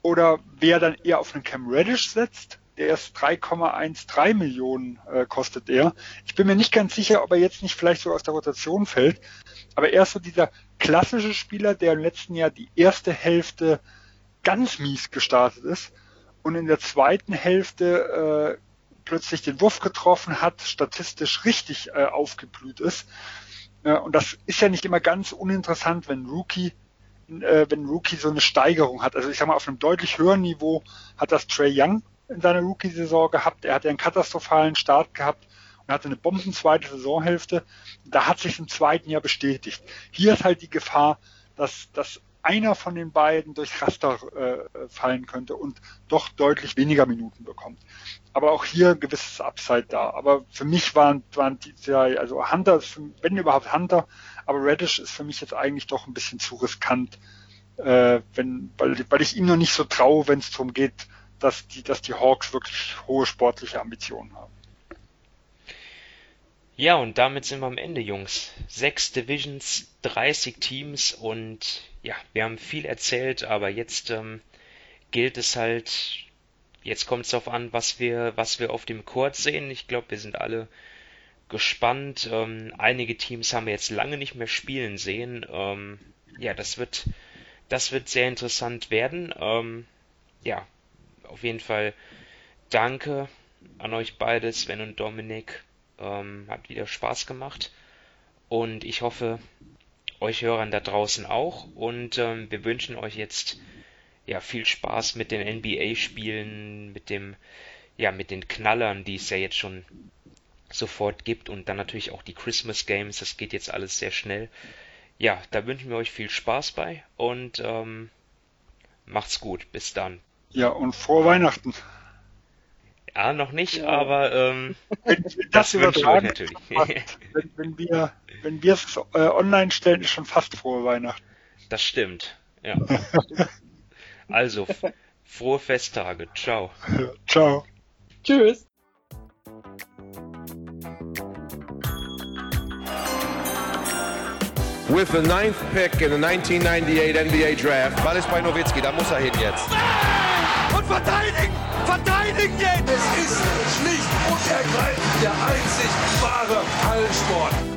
G: oder wer dann eher auf einen Cam Reddish setzt, der ist 3,13 Millionen äh, kostet er. Ich bin mir nicht ganz sicher, ob er jetzt nicht vielleicht so aus der Rotation fällt. Aber er ist so dieser klassische Spieler, der im letzten Jahr die erste Hälfte ganz mies gestartet ist und in der zweiten Hälfte äh, plötzlich den Wurf getroffen hat, statistisch richtig äh, aufgeblüht ist. Und das ist ja nicht immer ganz uninteressant, wenn Rookie äh, wenn Rookie so eine Steigerung hat. Also ich sag mal, auf einem deutlich höheren Niveau hat das Trey Young in seiner Rookie-Saison gehabt. Er hatte einen katastrophalen Start gehabt und hatte eine bombenzweite Saisonhälfte. Da hat sich im zweiten Jahr bestätigt. Hier ist halt die Gefahr, dass, dass einer von den beiden durch Raster äh, fallen könnte und doch deutlich weniger Minuten bekommt. Aber auch hier gewisses Upside da. Aber für mich waren, waren die, ja, also Hunter, ist für, wenn überhaupt Hunter, aber Reddish ist für mich jetzt eigentlich doch ein bisschen zu riskant, äh, wenn, weil, weil ich ihm noch nicht so traue, wenn es darum geht, dass die, dass die Hawks wirklich hohe sportliche Ambitionen haben.
E: Ja, und damit sind wir am Ende, Jungs. Sechs Divisions, 30 Teams und ja, wir haben viel erzählt, aber jetzt ähm, gilt es halt, jetzt kommt es darauf an, was wir, was wir auf dem Court sehen. Ich glaube, wir sind alle gespannt. Ähm, einige Teams haben wir jetzt lange nicht mehr spielen sehen. Ähm, ja, das wird, das wird sehr interessant werden. Ähm, ja, auf jeden Fall danke an euch beide, Sven und Dominik. Ähm, hat wieder Spaß gemacht. Und ich hoffe, euch Hörern da draußen auch. Und ähm, wir wünschen euch jetzt ja viel Spaß mit den NBA-Spielen, mit dem, ja, mit den Knallern, die es ja jetzt schon sofort gibt und dann natürlich auch die Christmas Games. Das geht jetzt alles sehr schnell. Ja, da wünschen wir euch viel Spaß bei und ähm, macht's gut. Bis dann.
G: Ja, und frohe Weihnachten.
E: Ja, noch nicht, ja. aber ähm,
G: wenn, wenn das, das wir natürlich. wenn, wenn wir wenn wir es äh, online stellen, ist schon fast frohe Weihnachten.
E: Das stimmt. Ja. also frohe Festtage. Ciao.
G: Ciao.
F: Tschüss.
A: With the ninth pick in the 1998 NBA Draft.
B: Ball ist bei Nowitzki, da muss er hin jetzt.
C: Und verteidigen! beleidigt jetzt!
D: Es ist schlicht und ergreifend der einzig wahre Hallensport.